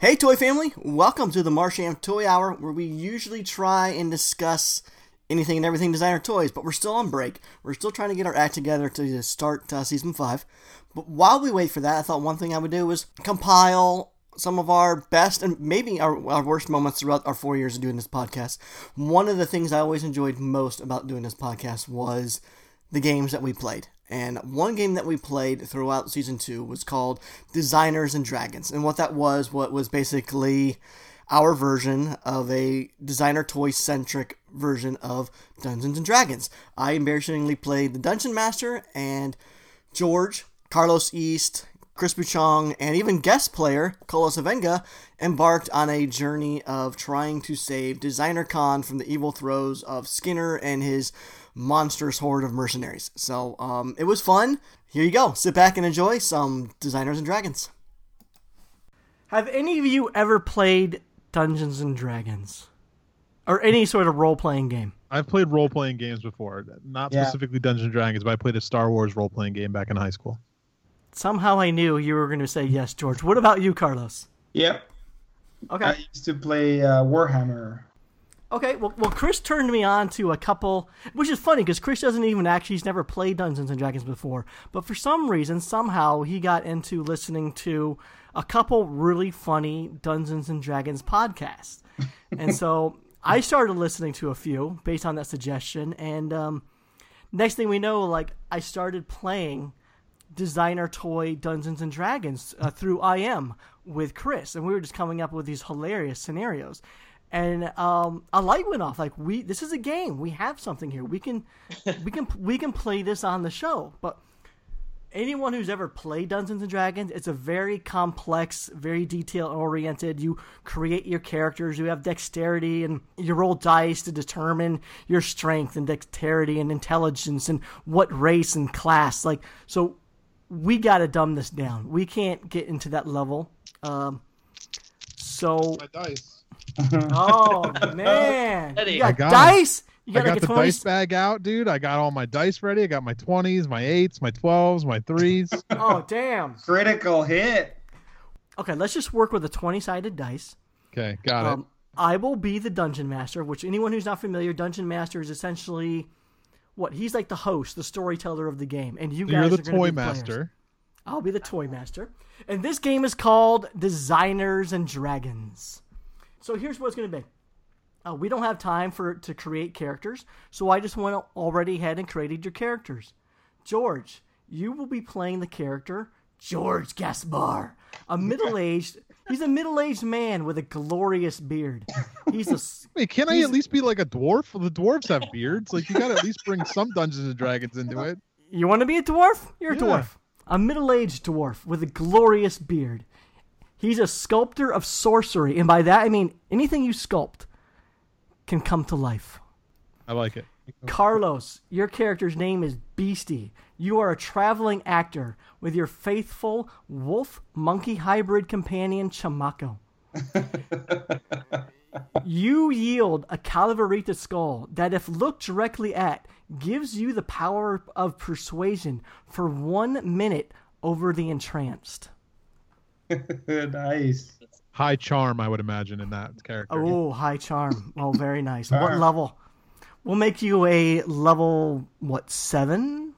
Hey, Toy Family! Welcome to the Martian Toy Hour, where we usually try and discuss anything and everything designer toys, but we're still on break. We're still trying to get our act together to start uh, season five. But while we wait for that, I thought one thing I would do was compile some of our best and maybe our, our worst moments throughout our four years of doing this podcast. One of the things I always enjoyed most about doing this podcast was the games that we played. And one game that we played throughout season two was called Designers and Dragons. And what that was, what was basically our version of a designer toy centric version of Dungeons and Dragons. I embarrassingly played the Dungeon Master and George, Carlos East, Chris Buchong, and even guest player Cullis Havenga embarked on a journey of trying to save Designer Con from the evil throes of Skinner and his monstrous horde of mercenaries. So um, it was fun. Here you go. Sit back and enjoy some Designers and Dragons. Have any of you ever played Dungeons and Dragons? Or any sort of role playing game? I've played role playing games before. Not Yeah. specifically Dungeons and Dragons, but I played a Star Wars role playing game back in high school. Somehow I knew you were going to say yes, George. What about you, Carlos? Yep. Okay. I used to play uh, Warhammer. Okay, well, well, Chris turned me on to a couple, which is funny because Chris doesn't even actually, he's never played Dungeons and Dragons before. But for some reason, somehow, he got into listening to a couple really funny Dungeons and Dragons podcasts. and so I started listening to a few based on that suggestion. And um, next thing we know, like, I started playing designer toy Dungeons and Dragons uh, through IM with Chris, and we were just coming up with these hilarious scenarios. And um, a light went off. Like we, this is a game. We have something here. We can, we can, we can play this on the show. But anyone who's ever played Dungeons and Dragons, it's a very complex, very detail oriented. You create your characters, you have dexterity, and you roll dice to determine your strength and dexterity and intelligence and what race and class. Like, so we got to dumb this down. We can't get into that level. Um, so, My dice. Oh man, Eddie. you I got, got 'em. dice. You I got, got like the a 20 dice bag out, dude. I got all my dice ready. I got my 20s, my 8s, my 12s, my 3s. Oh damn. Critical hit. Okay, let's just work with a twenty-sided dice. Okay, got it. Um, I will be the dungeon master, which anyone who's not familiar, dungeon master is essentially what he's like the host, the storyteller of the game, and you So guys You're the are toy be players. master. I'll be the toy master, and this game is called Designers and Dragons. So here's what it's going to be. Uh, we don't have time for to create characters, so I just went already ahead and created your characters. George, you will be playing the character George Gaspar, a middle-aged. He's a middle-aged man with a glorious beard. He's a. Wait, can I at least be like a dwarf? The dwarves have beards. Like you got to at least bring some Dungeons and Dragons into it. You want to be a dwarf? You're a Yeah. dwarf. A middle aged dwarf with a glorious beard. He's a sculptor of sorcery, and by that I mean anything you sculpt can come to life. I like it. Carlos, your character's name is Beastie. You are a traveling actor with your faithful wolf monkey hybrid companion Chamaco. you yield a Calaverita skull that, if looked directly at, gives you the power of persuasion for one minute over the entranced. nice. High charm, I would imagine, in that character. Oh, high charm. Oh, very nice. What Charm. level? We'll make you a level, what, seven?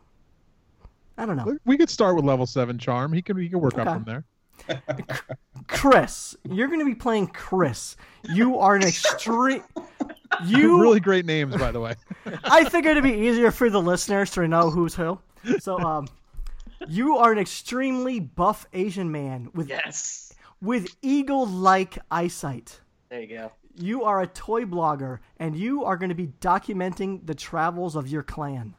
I don't know. We could start with level seven charm. He can he can work Okay. up from there. Chris, you're going to be playing Chris. You are an extreme. You really great names, by the way. I figured it'd be easier for the listeners to know who's who. So, um, you are an extremely buff Asian man with Yes. with eagle-like eyesight. There you go. You are a toy blogger, and you are going to be documenting the travels of your clan.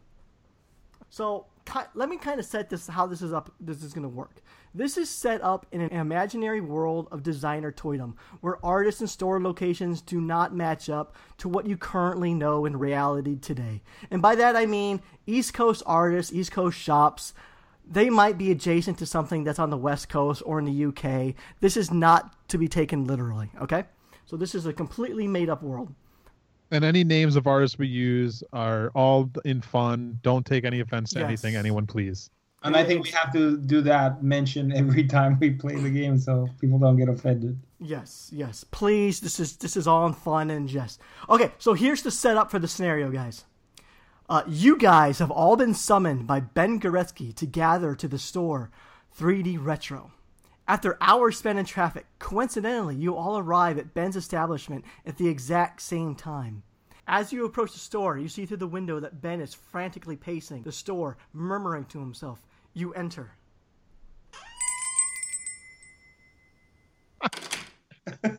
So, let me kind of set this how this is up. This is going to work. This is set up in an imaginary world of designer toydom, where artists and store locations do not match up to what you currently know in reality today. And by that I mean East Coast artists, East Coast shops. They might be adjacent to something that's on the West Coast or in the UK. This is not to be taken literally. Okay. So this is a completely made up world. And any names of artists we use are all in fun. Don't take any offense to Yes. anything, anyone, please. And I think we have to do that mention every time we play the game so people don't get offended. Yes, yes. Please, this is this is all in fun and jest. Okay, so here's the setup for the scenario, guys. Uh, you guys have all been summoned by Ben Goretzky to gather to the store 3D Retro. After hours spent in traffic, coincidentally, you all arrive at Ben's establishment at the exact same time. As you approach the store, you see through the window that Ben is frantically pacing the store, murmuring to himself. You enter.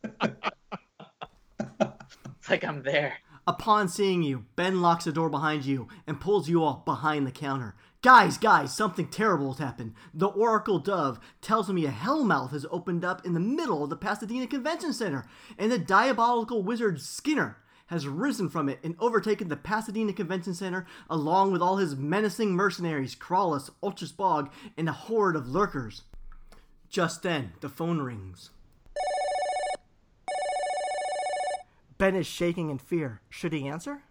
It's like I'm there. Upon seeing you, Ben locks the door behind you and pulls you all behind the counter. Guys, guys, something terrible has happened. The Oracle Dove tells me a hellmouth has opened up in the middle of the Pasadena Convention Center, and the diabolical wizard Skinner has risen from it and overtaken the Pasadena Convention Center along with all his menacing mercenaries, Crawlus, Ultra Spog, and a horde of lurkers. Just then, the phone rings. Ben is shaking in fear. Should he answer?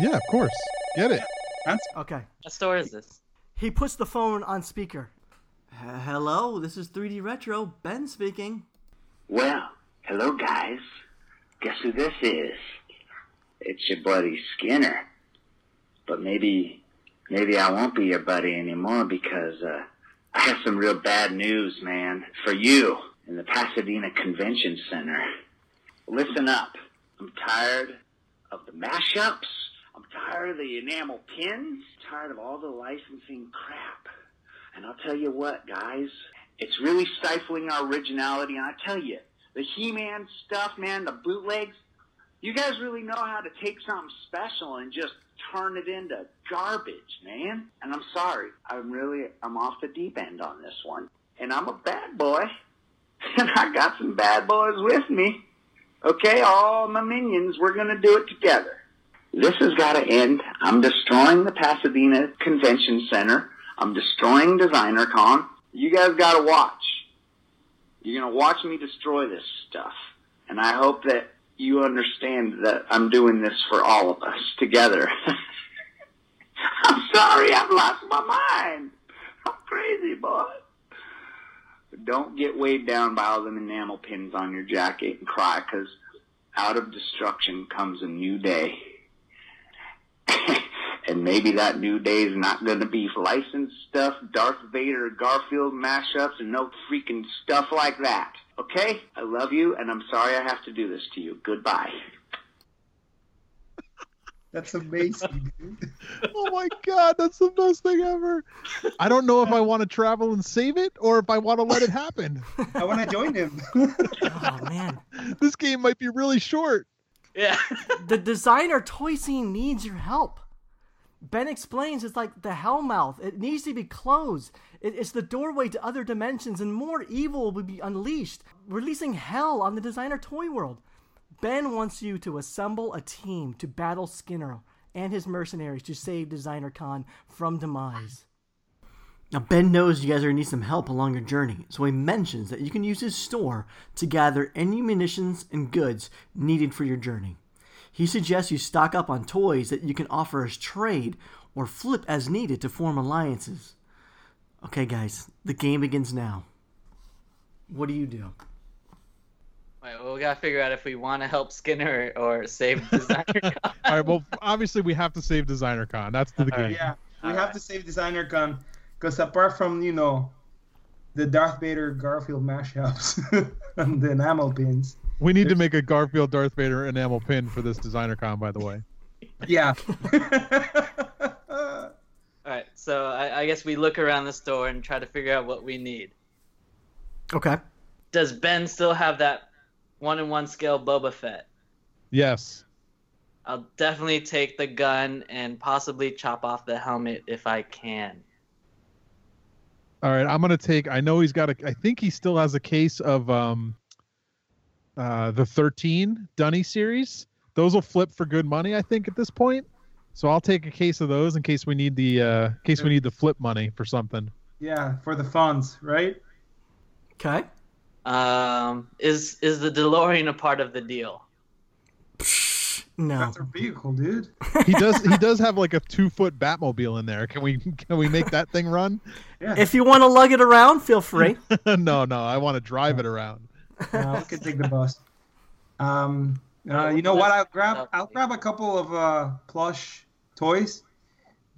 Yeah, of course. Get it. That's Okay. What store is this? He puts the phone on speaker. "H- Hello, this is 3D Retro. Ben speaking. Well, hello guys. Guess who this is? It's your buddy Skinner. But maybe, maybe I won't be your buddy anymore because, uh, I have some real bad news, man, for you in the Pasadena Convention Center. Listen up. I'm tired of the mashups. I'm tired of the enamel pins. Tired of all the licensing crap. And I'll tell you what, guys, it's really stifling our originality. And I tell you, the He-Man stuff, man, the bootlegs, you guys really know how to take something special and just turn it into garbage, man. And I'm sorry, I'm really, I'm off the deep end on this one. And I'm a bad boy. And I got some bad boys with me. Okay, all my minions, we're gonna do it together. This has gotta end. I'm destroying the Pasadena Convention Center. I'm destroying DesignerCon. You guys gotta watch. You're gonna watch me destroy this stuff. And I hope that you understand that I'm doing this for all of us together. I'm sorry, I've lost my mind. I'm crazy, boy. Don't get weighed down by all them enamel pins on your jacket and cry, cause out of destruction comes a new day. and maybe that new day is not going to be licensed stuff, Darth Vader, Garfield mashups, and no freaking stuff like that. Okay? I love you, and I'm sorry I have to do this to you. Goodbye. That's amazing, dude. Oh my god, that's the best thing ever. I don't know if I want to travel and save it or if I want to let it happen. I want to join him. Oh man, This game might be really short. Yeah. the designer toy scene needs your help. Ben explains it's like the Hellmouth. It needs to be closed. It's the doorway to other dimensions, and more evil will be unleashed, releasing hell on the designer toy world. Ben wants you to assemble a team to battle Skinner and his mercenaries to save Designer Con from demise. Now, Ben knows you guys are going to need some help along your journey, so he mentions that you can use his store to gather any munitions and goods needed for your journey. He suggests you stock up on toys that you can offer as trade or flip as needed to form alliances. Okay, guys, the game begins now. What do you do? Wait, well, we gotta figure out if we want to help Skinner or save Designer Con. All right, well, obviously we have to save Designer Con. That's the game. yeah, we All have right. to save Designer Con because apart from you know the Darth Vader Garfield mashups and the enamel pins, We need to make a Garfield Darth Vader enamel pin for this Designer Con, by the way. yeah. All right, so I, I guess we look around the store and try to figure out what we need. Okay. Does Ben still have that one in one scale Boba Fett? Yes. I'll definitely take the gun and possibly chop off the helmet if I can. All right, I'm gonna take. I know he's got a. I think he still has a case of um, uh, the 13 Dunny series. Those will flip for good money, I think, at this point. So I'll take a case of those in case we need the uh, in case we need the flip money for something. yeah, for the funds, right? Okay. Um, is is the DeLorean a part of the deal? No. That's our vehicle, dude. He does. he does have like a two foot Batmobile in there. Can we can we make that thing run? Yeah. If you want to lug it around, feel free. no, no. I want to drive it around. Uh, we can take the bus. Um, uh, you know what? I'll grab. I'll grab a couple of uh, plush toys,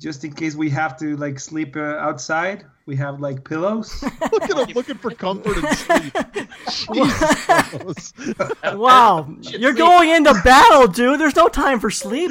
just in case we have to like sleep uh, outside. We have like pillows. Look at him looking for comfort and sleep. Wow, you're going into battle, dude. There's no time for sleep.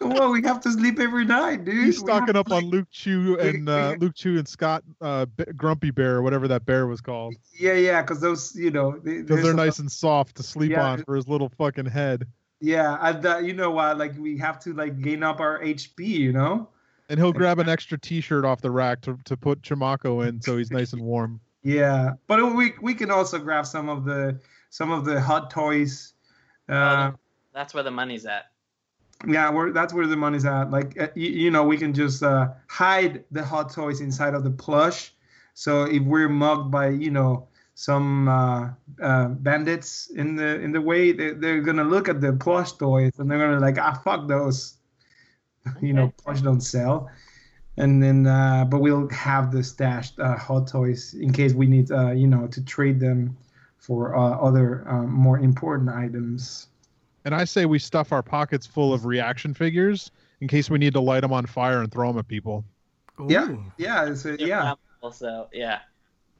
well, we have to sleep every night, dude. He's We have stocking to, up on Luke Chueh and uh, Luke Chueh and Scott uh, B- Grumpy Bear, or whatever that bear was called, Yeah, yeah, because those, you know, they, because there's they're a- nice and soft to sleep Yeah. on for his little fucking head. Yeah, and uh, you know what? Like we have to like gain up our HP, you know. And he'll grab an extra T-shirt off the rack to, to put Chamaco in, so he's nice and warm. Yeah, but we we can also grab some of the some of the hot toys. Uh, That's where the money's at. yeah, we're, that's where the money's at. Like uh, you, you know, we can just uh, hide the hot toys inside of the plush. So if we're mugged by you know some uh, uh, bandits in the in the way, they, they're gonna look at the plush toys and they're gonna like ah fuck those. you know, Okay. plush don't sell. And then, uh, but we'll have the stashed uh, hot toys in case we need, uh, you know, to trade them for uh, other um, more important items. And I say we stuff our pockets full of reaction figures in case we need to light them on fire and throw them at people. Yeah. Yeah, it's a, yeah, Also, yeah.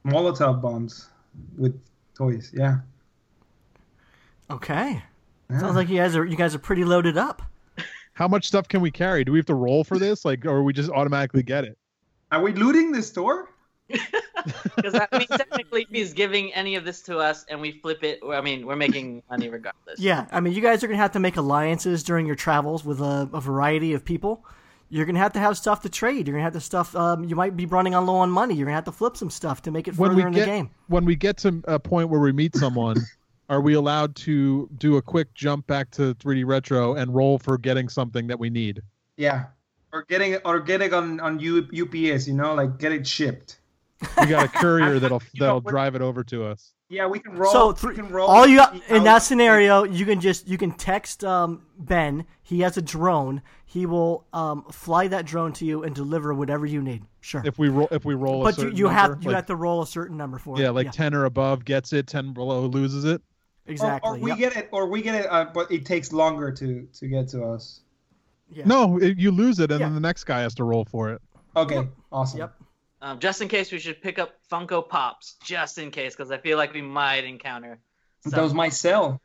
Molotov bombs with toys. Yeah. Okay. Yeah. Sounds like you guys are you guys are pretty loaded up. How much stuff can we carry? Do we have to roll for this, like, or we just automatically get it? Are we looting the store? Because I mean, technically, he's giving any of this to us, and we flip it. I mean, we're making money regardless. Yeah, I mean, you guys are gonna have to make alliances during your travels with a, a variety of people. You're gonna have to have stuff to trade. You're gonna have to stuff. Um, you might be running on low on money. You're gonna have to flip some stuff to make it When further we in get the game. when we get to a point where we meet someone, are we allowed to do a quick jump back to 3D retro and roll for getting something that we need? Yeah. Or getting or getting on on U, UPS, you know, like get it shipped. We got a courier that'll that'll what- drive it over to us. Yeah, we can roll. so we can roll all you the- in that scenario, you can just you can text um, Ben. He has a drone. He will um, fly that drone to you and deliver whatever you need. Sure, If we roll, if we roll, but you, certain you have number, you like- have to roll a certain number for yeah, it. like ten or above gets it, ten below loses it. Exactly. Or, or we yep. get it, or we get it, uh, but it takes longer to to get to us. Yeah. No, it, you lose it, and Yeah. then the next guy has to roll for it. Okay, awesome. Yep. Um, just in case, we should pick up Funko Pops, just in case, because I feel like we might encounter. Some, Those might sell.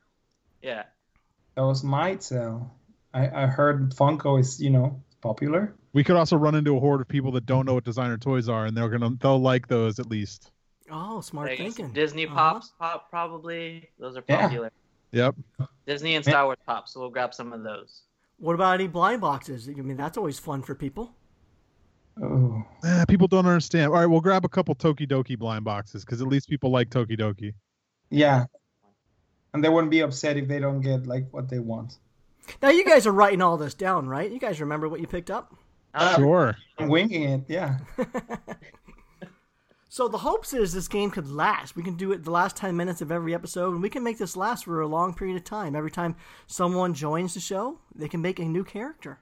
Yeah. Those might sell. I, I heard Funko is you know popular. We could also run into a horde of people that don't know what designer toys are, and they're gonna they'll like those at least. Oh, smart There thinking. Disney Uh-huh. Pops, pop probably. Those are popular. Yeah. popular. Yep. Disney and Star Wars Pops. So we'll grab some of those. What about any blind boxes? I mean, that's always fun for people. Oh, Eh, people don't understand. All right, we'll grab a couple Tokidoki blind boxes because at least people like Tokidoki. yeah. And they wouldn't be upset if they don't get like what they want. Now you guys are writing all this down, right? You guys remember what you picked up? Uh, Sure. I'm winging it. Yeah. So the hopes is this game could last. We can do it the last ten minutes of every episode, and we can make this last for a long period of time. Every time someone joins the show, they can make a new character.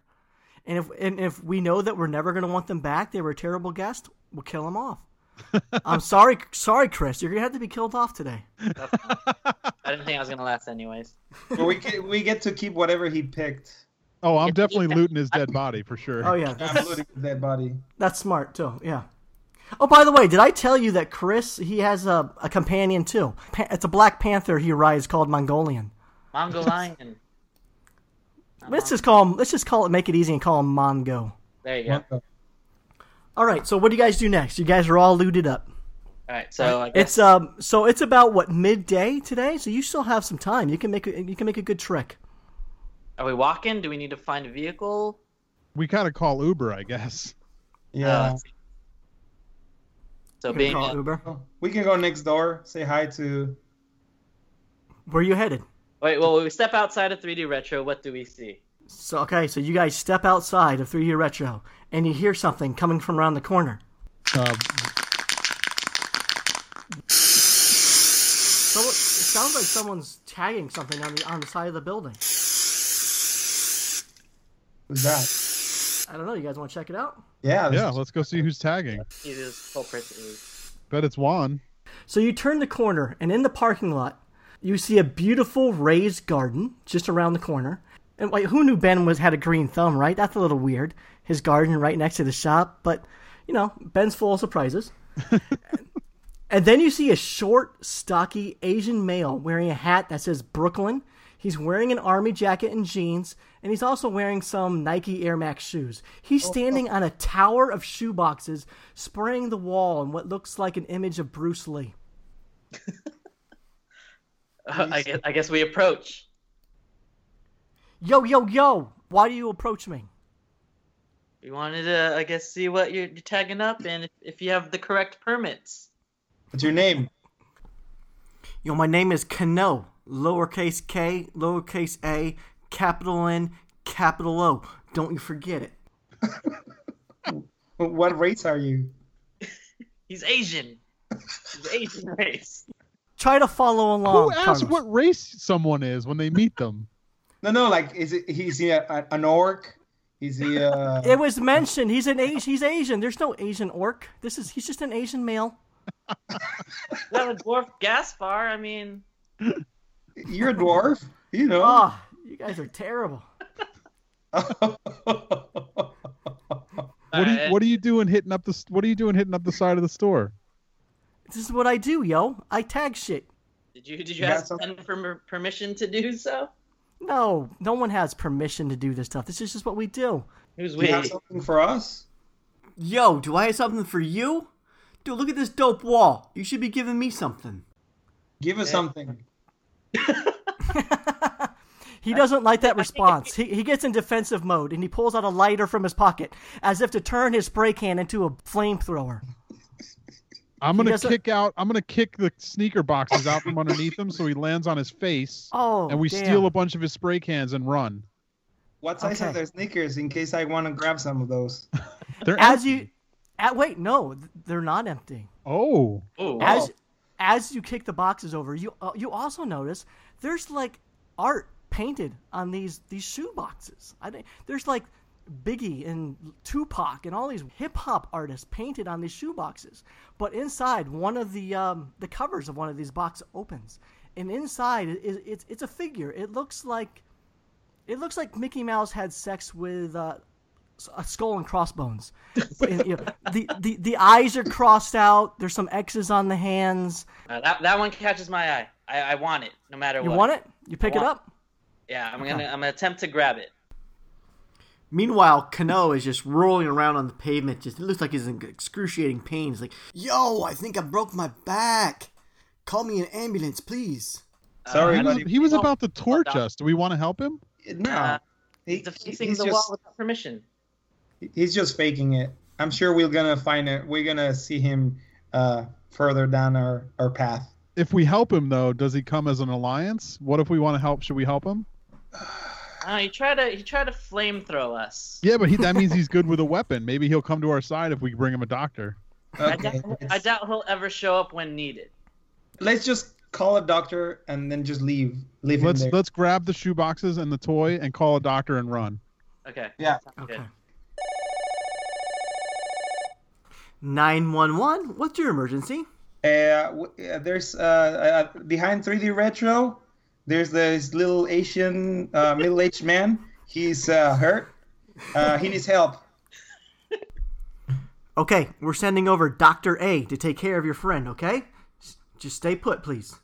And if and if we know that we're never going to want them back, they were a terrible guest, we'll kill them off. I'm sorry, sorry, Chris. You're gonna have to be killed off today. I didn't think I was gonna last anyways. but we get, we get to keep whatever he picked. Oh, I'm definitely looting his dead body for sure. Oh yeah, I'm looting his dead body. that's smart too. Yeah. Oh, by the way, did I tell you that Chris he has a, a companion too? Pa- it's a Black Panther he rides called Mongolian. Mongolian. Let's just call him. Let's just call it. Make it easy and call him Mongo. There you go. All All right. So what do you guys do next? You guys are all looted up. All right. So I guess It's um. So it's about what midday today. So you still have some time. You can make a, you can make a good trick. are we walking? Do we need to find a vehicle? We kind of call Uber, I guess. Yeah. Uh, so You can being call a- Uber. we can go next door, say hi to. Where are you headed? wait, well, we step outside of 3D Retro. What do we see? So okay. So you guys step outside of 3D Retro and you hear something coming from around the corner. Uh, So it sounds like someone's tagging something on the on the side of the building. Who's that? I don't know. You guys want to check it out? Yeah. this yeah, let's go see who's tagging. See this culprit is. Bet it's Juan. So you turn the corner, and in the parking lot, You see a beautiful raised garden just around the corner. And wait, who knew Ben was had a green thumb, right? That's a little weird. His garden right next to the shop, but you know, Ben's full of surprises. and then you see a short, stocky Asian male wearing a hat that says Brooklyn. He's wearing an army jacket and jeans, and he's also wearing some Nike Air Max shoes. He's oh, standing oh. on a tower of shoe boxes, spraying the wall in what looks like an image of Bruce Lee. I guess, I guess we approach. Yo, yo, yo! Why do you approach me? We wanted to, I guess, see what you're, you're tagging up and if, if you have the correct permits. What's your name? Yo, my name is Kano. Lowercase k, lowercase a, capital N, capital O. Don't you forget it. What race are you? He's Asian. He's Asian race. Try to follow along. Who asks Carlos. what race someone is when they meet them? No, no. Like, is it? He's he a, an orc? Is he? Uh... It was mentioned. He's an Asian. He's Asian. There's no Asian orc. This is. He's just an Asian male. Well, a dwarf Gaspar. I mean, You're a dwarf. You know. Ah, you guys are terrible. What are you, what are you doing hitting up the What are you doing hitting up the side of the store? This is what I do, yo. I tag shit. did you did you Yeah, ask so- Ben for permission to do so? No, no one has permission to do this stuff. This is just what we do. Who's Do we? you have something for us? Yo, do I have something for you? Dude, look at this dope wall. You should be giving me something. Give us Yeah. something. He doesn't like that response. He, he gets in defensive mode and he pulls out a lighter from his pocket as if to turn his spray can into a flamethrower. I'm gonna kick out. I'm gonna kick the sneaker boxes out from underneath him, so he lands on his face, Oh, and we damn. steal a bunch of his spray cans and run. What size Okay. are their sneakers in case I want to grab some of those? They're As empty. you, at, wait, no, they're not empty. Oh, Ooh. As as you kick the boxes over, you uh, you also notice there's like art painted on these these shoe boxes. I think there's like Biggie and Tupac and all these hip hop artists painted on these shoe boxes. But inside, one of the um, the covers of one of these boxes opens, and inside is it's it's a figure. It looks like it looks like Mickey Mouse had sex with uh, a skull and crossbones. And, you know, the, the the eyes are crossed out. There's some X's on the hands. Uh, that that one catches my eye. I, I want it, no matter You what. You want it? You pick it want- up. Yeah, I'm gonna I'm gonna attempt to grab it. Meanwhile, Kano is just rolling around on the pavement. Just it looks like he's in excruciating pain. He's like, "Yo, I think I broke my back. Call me an ambulance, please." Sorry, he Uh, was, buddy. he was about to torch us. Do we want to help him? No, Uh, he, He's defacing he's the just wall without permission. he's just faking it. I'm sure we're gonna find it. We're gonna see him uh, further down our, our path. If we help him, though, does he come as an alliance? What if we want to help? Should we help him? Uh, he tried to he tried to flamethrow us. Yeah, but he, that means he's good with a weapon. Maybe he'll come to our side if we bring him a doctor. I, doubt, I doubt he'll ever show up when needed. let's just call a doctor and then just leave. Leave Let's him there. let's grab the shoe boxes and the toy and call a doctor and run. Okay. Yeah. Okay. Nine one one. What's your emergency? Uh, w- uh, there's uh, uh, behind 3D Retro. There's this little Asian uh, middle-aged man. He's uh, hurt. Uh, he needs help. Okay, we're sending over Doctor A to take care of your friend. Okay, just stay put, please.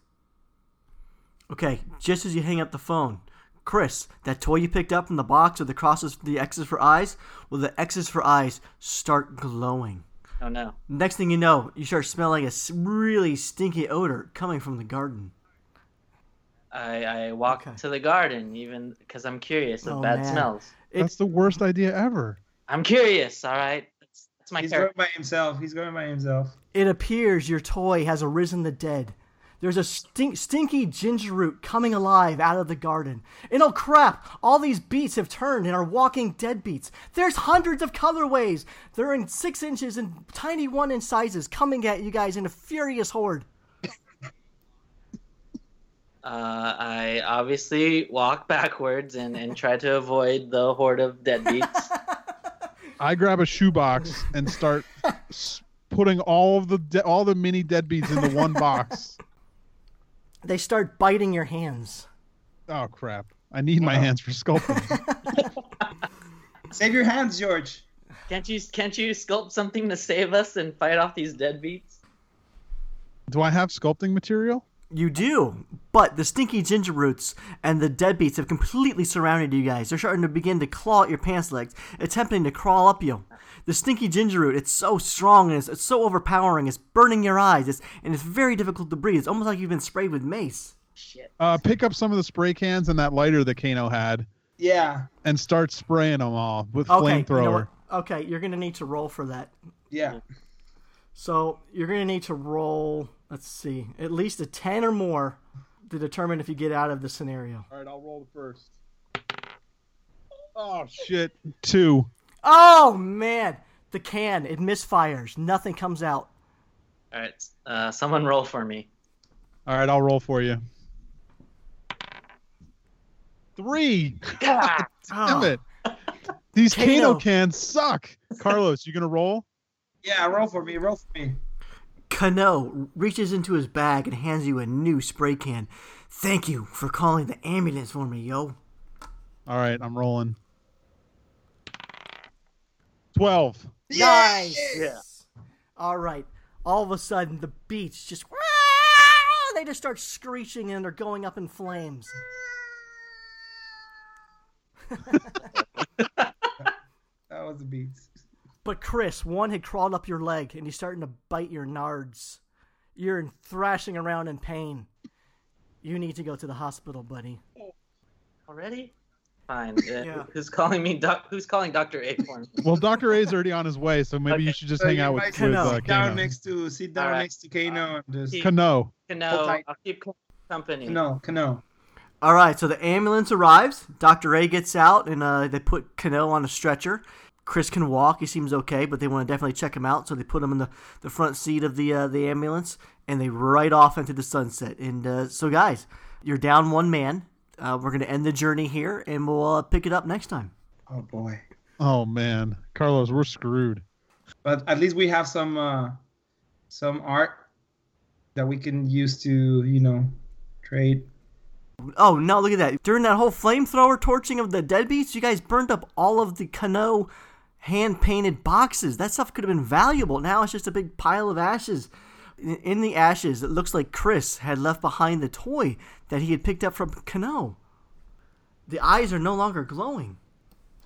Okay, just as you hang up the phone, Chris, that toy you picked up from the box with the crosses, the X's for eyes, well, the X's for eyes start glowing. Oh no. Next thing you know, you start smelling a really stinky odor coming from the garden. I I walk Okay. to the garden even because I'm curious of Oh, bad man. smells. That's the worst idea ever. I'm curious. All right. That's, that's my He's going by himself. He's going by himself. It appears your toy has arisen the dead. There's a stink, stinky ginger root coming alive out of the garden. And oh crap, all these beets have turned and are walking dead beets. There's hundreds of colorways. They're in six inches and tiny one inch sizes coming at you guys in a furious horde. Uh, I obviously walk backwards and, and try to avoid the horde of deadbeats. I grab a shoebox and start putting all of the de- all the mini deadbeats into one box. they start biting your hands. Oh crap! I need my hands for sculpting. Save your hands, George. Can't you can't you sculpt something to save us and fight off these deadbeats? Do I have sculpting material? You do, but the stinky ginger roots and the deadbeats have completely surrounded you guys. They're starting to begin to claw at your pants legs, attempting to crawl up you. The stinky ginger root, it's so strong and it's, it's so overpowering. It's burning your eyes, it's, and it's very difficult to breathe. It's almost like you've been sprayed with mace. Shit. Uh, pick up some of the spray cans and that lighter that Kano had, Yeah, and start spraying them all with Okay, you flamethrower. know? Okay, you're gonna need to roll for that. yeah. So you're gonna need to roll. Let's see, at least a ten or more to determine if you get out of the scenario. All right, I'll roll the first. Oh shit! Two. Oh man, the can it misfires. Nothing comes out. All right. Uh, someone roll for me. All right, I'll roll for you. Three. Oh, Damn it! These Kano. Kano cans suck. Carlos, you gonna roll? Yeah, roll for me, roll for me. Kano reaches into his bag and hands you a new spray can. Thank you for calling the ambulance for me, yo. All right, I'm rolling. Twelve. Nice. All right. All of a sudden, the beats just they just start screeching and they're going up in flames. That was the beats. But Chris, one had crawled up your leg and he's starting to bite your nards. You're thrashing around in pain. You need to go to the hospital, buddy. Already? Fine. Uh, Yeah. Who's calling me? Doc- who's calling Doctor A for me? Well, Doctor A's already on his way, so maybe you should just So hang out with, might with Kano. uh, sit down Kano. next to sit down Alright. next to Kano and just Keep- Kano. Kano, I'll keep company. no, Kano. All right, so the ambulance arrives. Dr. A gets out and uh, they put Kano on a stretcher. Chris can walk. He seems okay, but they want to definitely check him out. So they put him in the, the front seat of the uh, the ambulance and they ride off into the sunset. And uh, so, guys, you're down one man. Uh, we're going to end the journey here and we'll uh, pick it up next time. Oh boy. Oh man, Carlos, we're screwed. But at least we have some uh some art that we can use to, you know, trade. Oh, no, look at that. During that whole flamethrower torching of the deadbeats, you guys burned up all of the Kano hand painted boxes. That stuff could have been valuable. Now it's just a big pile of ashes. In- In the ashes, it looks like Chris had left behind the toy that he had picked up from Kano. The eyes are no longer glowing.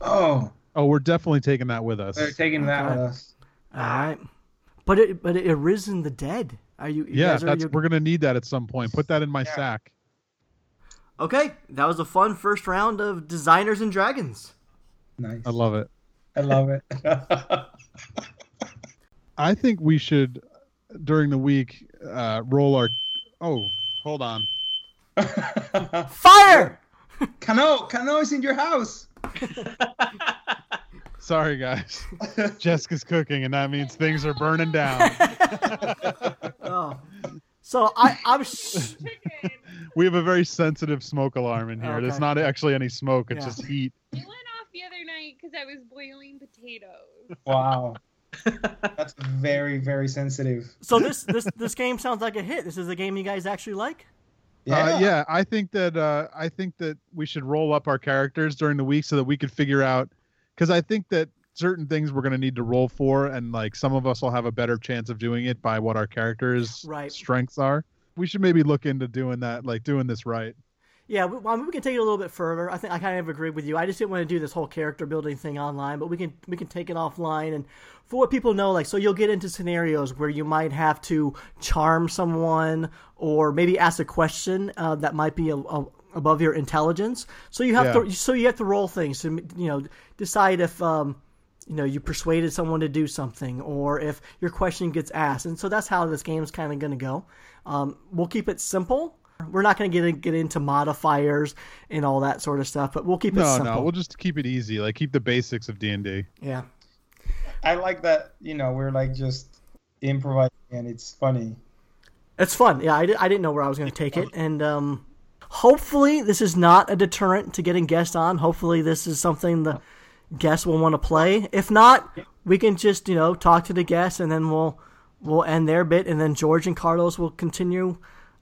Oh, Oh, we're definitely taking that with us. they're taking that Okay. with us. All right. But it but it arisen the dead. Are you? you Yeah, guys are- that's you- we're gonna need that at some point. Put that in my Yeah. sack. okay. That was a fun first round of Designers and Dragons. Nice. I love it. I love it. I think we should during the week uh, roll our. Oh, hold on. Fire! Kano, Kano is in your house. Sorry, guys. Jessica's cooking, and that means things are burning down. Oh. So I I'm. Sh- we have a very sensitive smoke alarm in here. There's Okay. not actually any smoke; it's Yeah. just heat. It went off the other night because I was boiling potatoes. Wow. That's very, very sensitive. So this this this game sounds like a hit. This is a game you guys actually like. Yeah. Uh, yeah, I think that uh, I think that we should roll up our characters during the week so that we could figure out because I think that certain things we're going to need to roll for, and like some of us will have a better chance of doing it by what our characters' Right. strengths are. We should maybe look into doing that, like doing this right. Yeah, we, well, I mean, we can take it a little bit further. I think I kind of agree with you. I just didn't want to do this whole character building thing online, but we can we can take it offline and for what people know, like so you'll get into scenarios where you might have to charm someone or maybe ask a question uh, that might be a, a, above your intelligence. So you have Yeah. to so you have to roll things to you know decide if um, you know you persuaded someone to do something or if your question gets asked and so that's how this game's kind of going to go um, we'll keep it simple we're not going to get get into modifiers and all that sort of stuff but we'll keep it No, simple no, we'll just keep it easy. Like keep the basics of D and D. yeah I like that, you know, we're like just improvising and it's funny. it's fun yeah I, di- I didn't know where i was going to take it and um, hopefully this is not a deterrent to getting guests on hopefully this is something the guests will want to play if not we can just you know talk to the guests and then we'll we'll end their bit and then george and carlos will continue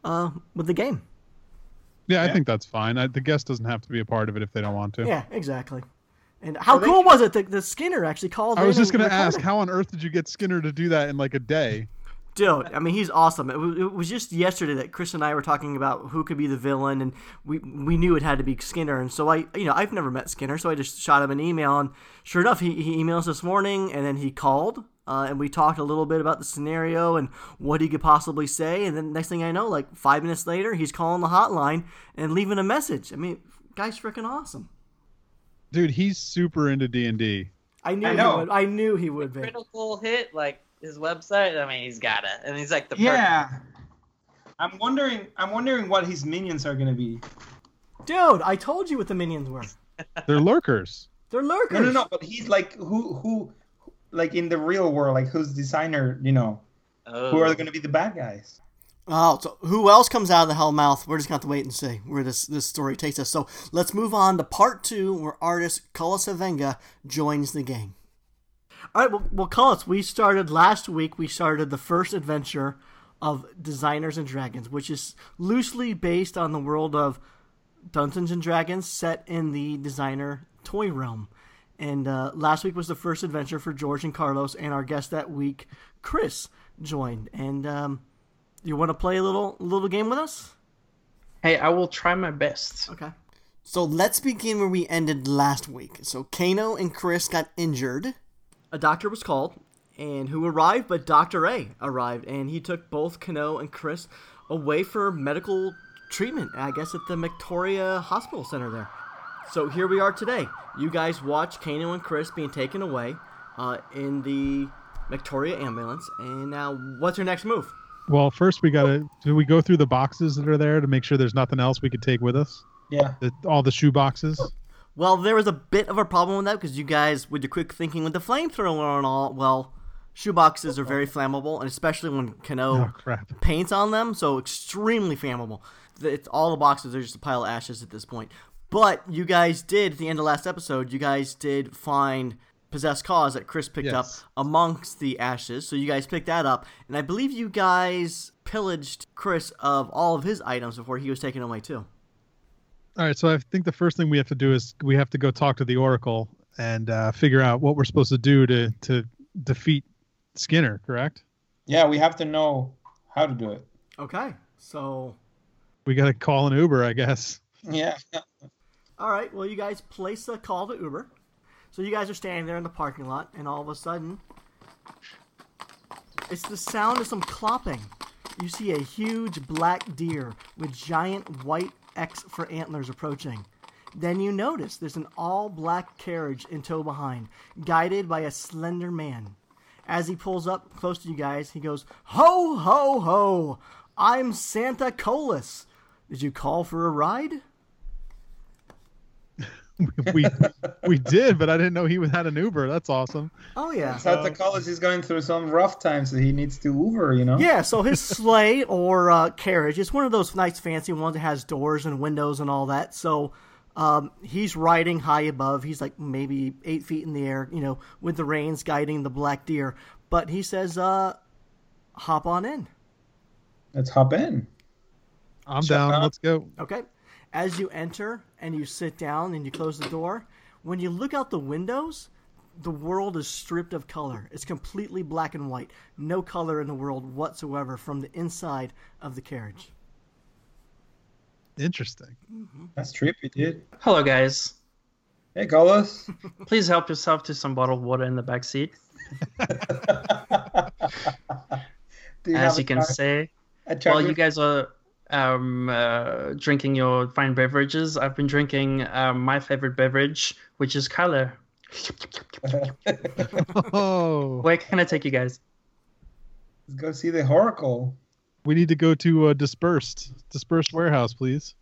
uh, with the game. Yeah, I Yeah. think that's fine. I, the guest doesn't have to be a part of it if they don't want to. Yeah, exactly. And how Well, cool should- was it that the Skinner actually called? I was in just gonna ask, how on earth did you get Skinner to do that in like a day? Dude, I mean, he's awesome. It was, it was just yesterday that Chris and I were talking about who could be the villain, and we we knew it had to be Skinner. And so I, you know, I've never met Skinner, so I just shot him an email, and sure enough, he, he emailed us this morning, and then he called, uh, and we talked a little bit about the scenario and what he could possibly say, and then next thing I know, like five minutes later, he's calling the hotline and leaving a message. I mean, guy's freaking awesome. Dude, he's super into D and D. I knew I he would. I knew he would be. Critical hit, like his website. I mean, he's gotta, and he's like the Yeah. I'm wondering. I'm wondering what his minions are gonna be. Dude, I told you what the minions were. They're lurkers. They're lurkers. No, no, no. But he's like who, who, like in the real world, like who's designer? You know, Oh. who are oh. gonna be the bad guys? Oh, so who else comes out of the Hellmouth? We're just going to have to wait and see where this, this story takes us. So let's move on to part two, where artist Cullis Havenga joins the gang. All right, well, well, Cullis, we started last week. We started the first adventure of Designers and Dragons, which is loosely based on the world of Dungeons and Dragons, set in the designer toy realm. And uh, last week was the first adventure for George and Carlos, and our guest that week, Chris, joined. And um, you want to play a little little game with us? Hey, I will try my best. Okay. So let's begin where we ended last week. So Kano and Chris got injured. A doctor was called, and who arrived? But Doctor A arrived, and he took both Kano and Chris away for medical treatment. I guess at the Victoria Hospital Center there. So here we are today. You guys watch Kano and Chris being taken away uh, in the Victoria ambulance, and now what's your next move? Well, first we gotta do we go through the boxes that are there to make sure there's nothing else we could take with us? Yeah. The, all the shoe boxes. Well, there was a bit of a problem with that because you guys, with your quick thinking with the flamethrower and all, well, shoe boxes are very flammable, and especially when Kano Oh crap! paints on them, so extremely flammable. It's, all the boxes are just a pile of ashes at this point. But you guys did, at the end of last episode, you guys did find Possessed KAWS that Chris picked up amongst the ashes, so you guys picked that up, and I believe you guys pillaged Chris of all of his items before he was taken away, too. All right, so I think the first thing we have to do is we have to go talk to the Oracle and uh, figure out what we're supposed to do to to defeat Skinner. Correct? Yeah, we have to know how to do it. Okay, so We got to call an Uber, I guess. Yeah. All right. Well, you guys place a call to Uber. So you guys are standing there in the parking lot, and all of a sudden, it's the sound of some clopping. You see a huge black deer with giant white X for antlers approaching. Then you notice there's an all black carriage in tow behind, guided by a slender man. As he pulls up close to you guys, he goes, Ho, ho, ho! I'm Santa Colas. Did you call for a ride? we we did, but I didn't know he had an Uber. That's awesome. Oh, yeah. Santa College is going through some rough times, so he needs to Uber, you know? Yeah, so his sleigh or uh, carriage is one of those nice fancy ones that has doors and windows and all that. So um, he's riding high above. He's like maybe eight feet in the air, you know, with the reins guiding the black deer. But he says, uh, hop on in. Let's hop in. I'm Shut down. up. Let's go. Okay. As you enter and you sit down and you close the door, when you look out the windows, the world is stripped of color. It's completely black and white. No color in the world whatsoever from the inside of the carriage. Interesting. Mm-hmm. That's trippy, dude. Hello, guys. Hey, Carlos. Please help yourself to some bottled water in the back seat. You As you can char- say, a while you guys are um, uh, drinking your fine beverages, I've been drinking um, my favorite beverage, which is color. Oh, Where can I take you guys? Let's go see the Oracle. we need to go to uh, dispersed dispersed warehouse, please.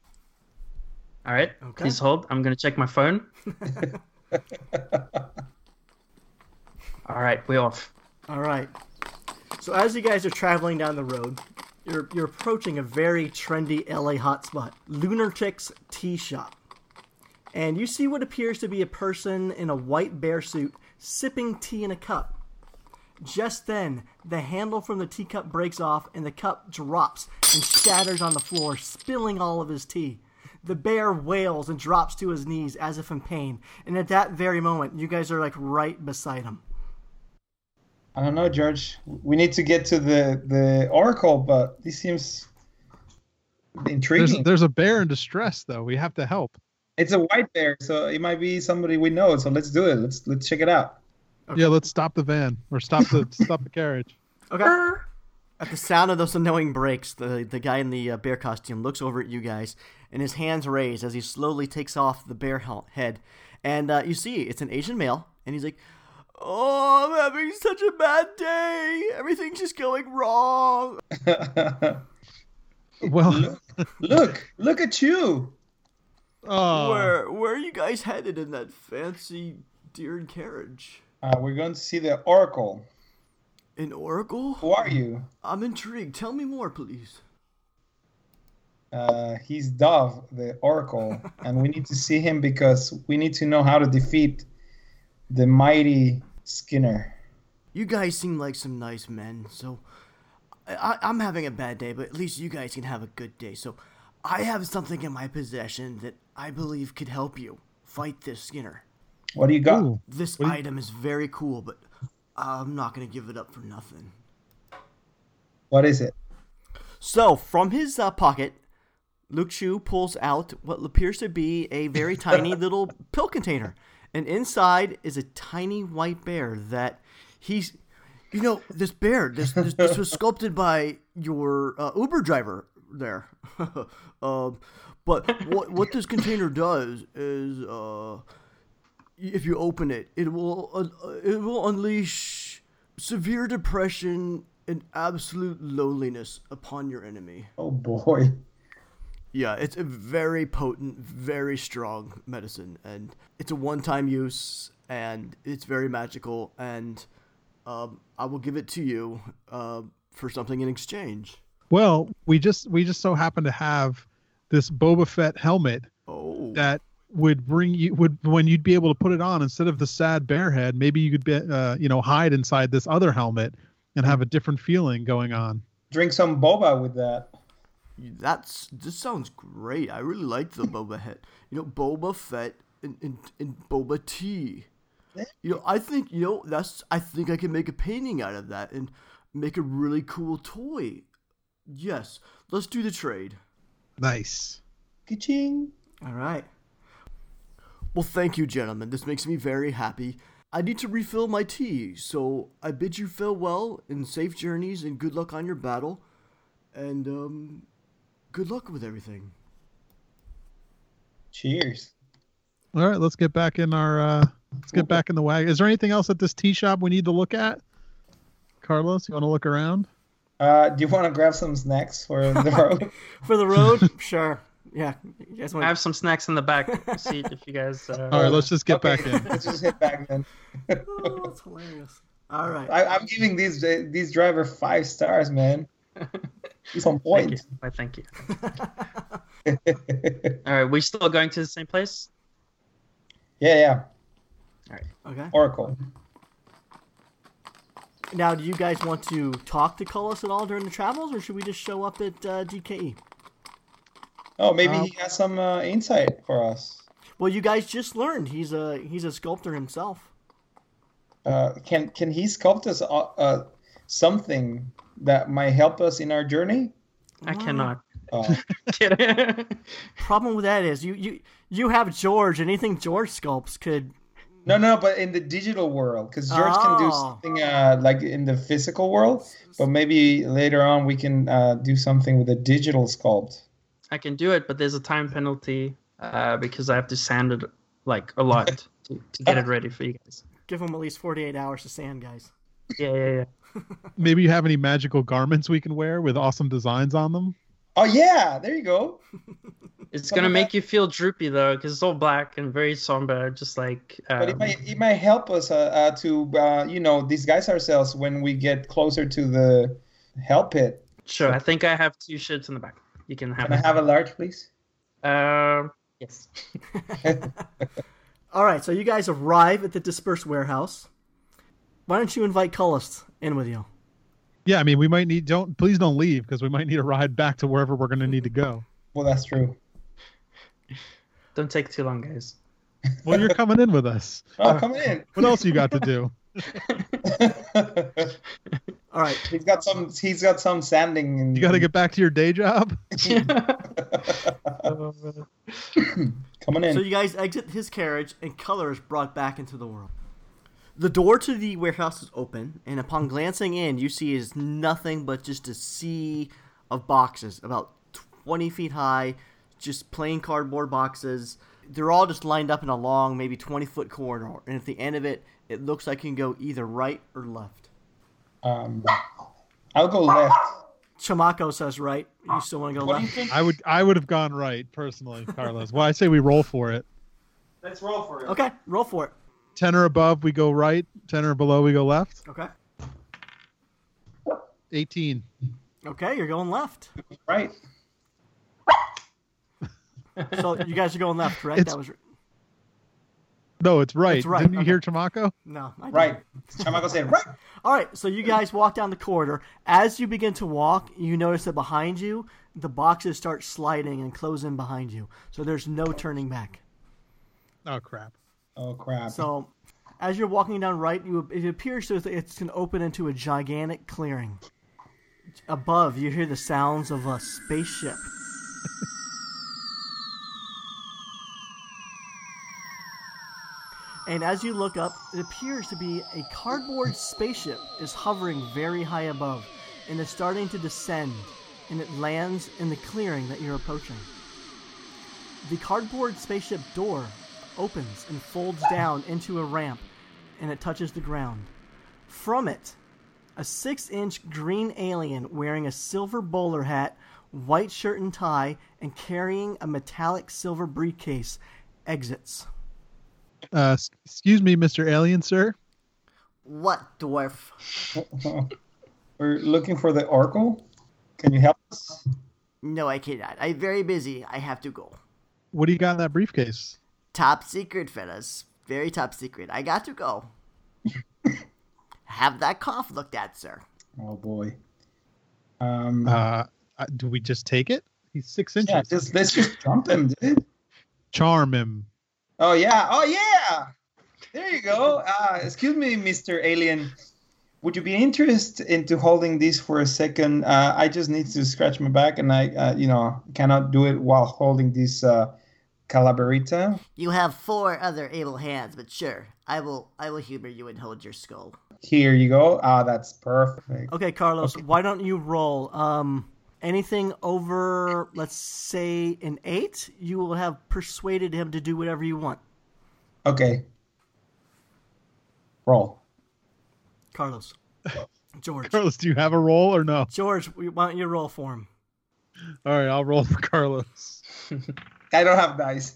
All right, Okay. please hold. I'm gonna check my phone. All right, we're off. All right. So as you guys are traveling down the road, you're you're approaching a very trendy LA hotspot, Lunatics Tea Shop. And you see what appears to be a person in a white bear suit sipping tea in a cup. Just then, the handle from the teacup breaks off and the cup drops and shatters on the floor, spilling all of his tea. The bear wails and drops to his knees as if in pain, and at that very moment, you guys are like right beside him. I don't know, George. We need to get to the the oracle, but this seems There's, intriguing. there's a bear in distress, though. We have to help. It's a white bear, so it might be somebody we know. So let's do it. Let's let's check it out. Yeah, let's stop the van or stop the stop the carriage. Okay. At the sound of those annoying brakes, the, the guy in the uh, bear costume looks over at you guys, and his hands raise as he slowly takes off the bear hel- head. And uh, you see, it's an Asian male, and he's like, Oh, I'm having such a bad day. Everything's just going wrong. Well, look, look at you. oh, Where, where are you guys headed in that fancy deer and carriage? Uh, we're going to see the oracle. An oracle? Who are you? I'm intrigued. Tell me more, please. Uh, he's Dove, the oracle, and we need to see him because we need to know how to defeat the mighty Skinner. You guys seem like some nice men, so I, I'm having a bad day, but at least you guys can have a good day. So I have something in my possession that I believe could help you fight this Skinner. What do you got? Ooh. This you- item is very cool, but I'm not gonna give it up for nothing. What is it? So from his uh, pocket, Luke Chueh pulls out what appears to be a very tiny little pill container, and inside is a tiny white bear that he's. You know, this bear, this this, this was sculpted by your uh, Uber driver there. um, but what what this container does is, uh, if you open it, it will uh, it will unleash severe depression and absolute loneliness upon your enemy. Oh boy. Yeah, it's a very potent, very strong medicine, and it's a one-time use, and it's very magical, and um, I will give it to you uh, for something in exchange. well, we just we just so happen to have this Boba Fett helmet Oh, that would bring you would when you'd be able to put it on instead of the sad bear head. Maybe you could be uh, you know hide inside this other helmet and have a different feeling going on. Drink some boba with that. That's this sounds great. I really like the Boba Fett. You know, Boba Fett and, and, and Boba Tea. You know, I think you know that's. I think I can make a painting out of that and make a really cool toy. Yes, let's do the trade. Nice. Ka-ching. All right. Well, thank you, gentlemen. This makes me very happy. I need to refill my tea, so I bid you farewell and safe journeys and good luck on your battle. And, um, good luck with everything. Cheers. All right, let's get back in our uh let's get back in the wagon. Is there anything else at this tea shop we need to look at? Carlos, you want to look around? Uh, do you want to grab some snacks for the road? For the road? sure. Yeah. You guys I have some snacks in the back seat if you guys. Uh, All right, let's just get Okay, back in. Let's just hit back then. Oh, that's hilarious. All right. I, I'm giving these these driver five stars, man. He's on Thank you. point. Why, thank you. All right, we still going to the same place? yeah, yeah. All right. Okay. Oracle. Now, do you guys want to talk to Cullis at all during the travels, or should we just show up at uh, DKE? Oh, maybe Um, he has some uh, insight for us. Well, you guys just learned he's a he's a sculptor himself. Uh, can can he sculpt us uh, uh, something that might help us in our journey? I cannot. Uh, Problem with that is you you you have George. Anything George sculpts could. no, no, but in the digital world, because George can do Oh. something uh, like in the physical world, but maybe later on we can uh, do something with a digital sculpt. I can do it, but there's a time penalty uh, because I have to sand it like a lot to, to get it ready for you guys. Give him at least 48 hours to sand, guys. Yeah, yeah, yeah. Maybe you have any magical garments we can wear with awesome designs on them? Oh yeah, there you go. It's gonna make you feel droopy though, because it's all black and very somber, just like. Um, But it might it might help us uh, uh, to uh, you know disguise ourselves when we get closer to the hell pit. Sure, I think I have two shirts in the back. You can have. Can I have a large, please? Um, yes. All right, so you guys arrive at the dispersed warehouse, why don't you invite Cullis in with you? Yeah, I mean, we might need. Don't please don't leave because we might need a ride back to wherever we're going to need to go. Well, that's true. Don't take too long, guys. Well, you're coming in with us. Oh, come in. What else you got to do? All right. he's got some. He's got some sanding. And You got to get back to your day job. coming in. So you guys exit his carriage, and Color is brought back into the world. The door to the warehouse is open, and upon glancing in, you see is nothing but just a sea of boxes, about 20 feet high, just plain cardboard boxes. They're all just lined up in a long, maybe 20 foot corridor, and at the end of it, it looks like you can go either right or left. um, I'll go left. Chamaco says right. You still want to go What do you left? think? I would I would have gone right personally, Carlos. Well, I say we roll for it. Let's roll for it. Okay, roll for it. Ten or above, we go right. Ten or below, we go left. Okay. Eighteen. Okay, you're going left. Right. So you guys are going left, right? It's- that was No, it's right. It's right, Didn't you hear Chamaco? no. I. Right. Chamaco said right. All right, so you guys walk down the corridor. As you begin to walk, you notice that behind you, the boxes start sliding and close in behind you. So there's no turning back. Oh crap. Oh crap. So as you're walking down right, you it appears that it's going to open into a gigantic clearing. Above, you hear the sounds of a spaceship. And as you look up, it appears to be a cardboard spaceship is hovering very high above and is starting to descend and it lands in the clearing that you're approaching. The cardboard spaceship door opens and folds down into a ramp and it touches the ground. From it, a six inch green alien wearing a silver bowler hat, white shirt and tie, and carrying a metallic silver briefcase exits. Uh, excuse me, Mr. Alien, sir. What, dwarf? We're looking for the oracle. Can you help us? No, I cannot. I'm very busy. I have to go. What do you got in that briefcase? Top secret, fellas. Very top secret. I got to go. have that cough looked at, sir. Oh boy. Um. Uh, uh, do we just take it? He's six inches. yeah. Just let's just jump him, dude. Charm him. Oh yeah. Oh yeah. There you go. Uh, excuse me, Mr. Alien. Would you be interested into holding this for a second? Uh, I just need to scratch my back, and I, uh, you know, cannot do it while holding this uh, calaverita. You have four other able hands, but sure, I will. I will humor you and hold your skull. Here you go. Ah, that's perfect. Okay, Carlos. Why don't you roll? Um, anything over, let's say, an eight, you will have persuaded him to do whatever you want. Okay. Roll. Carlos. George. Carlos, do you have a roll or no? George, why don't you roll for him? All right, I'll roll for Carlos. I don't have dice.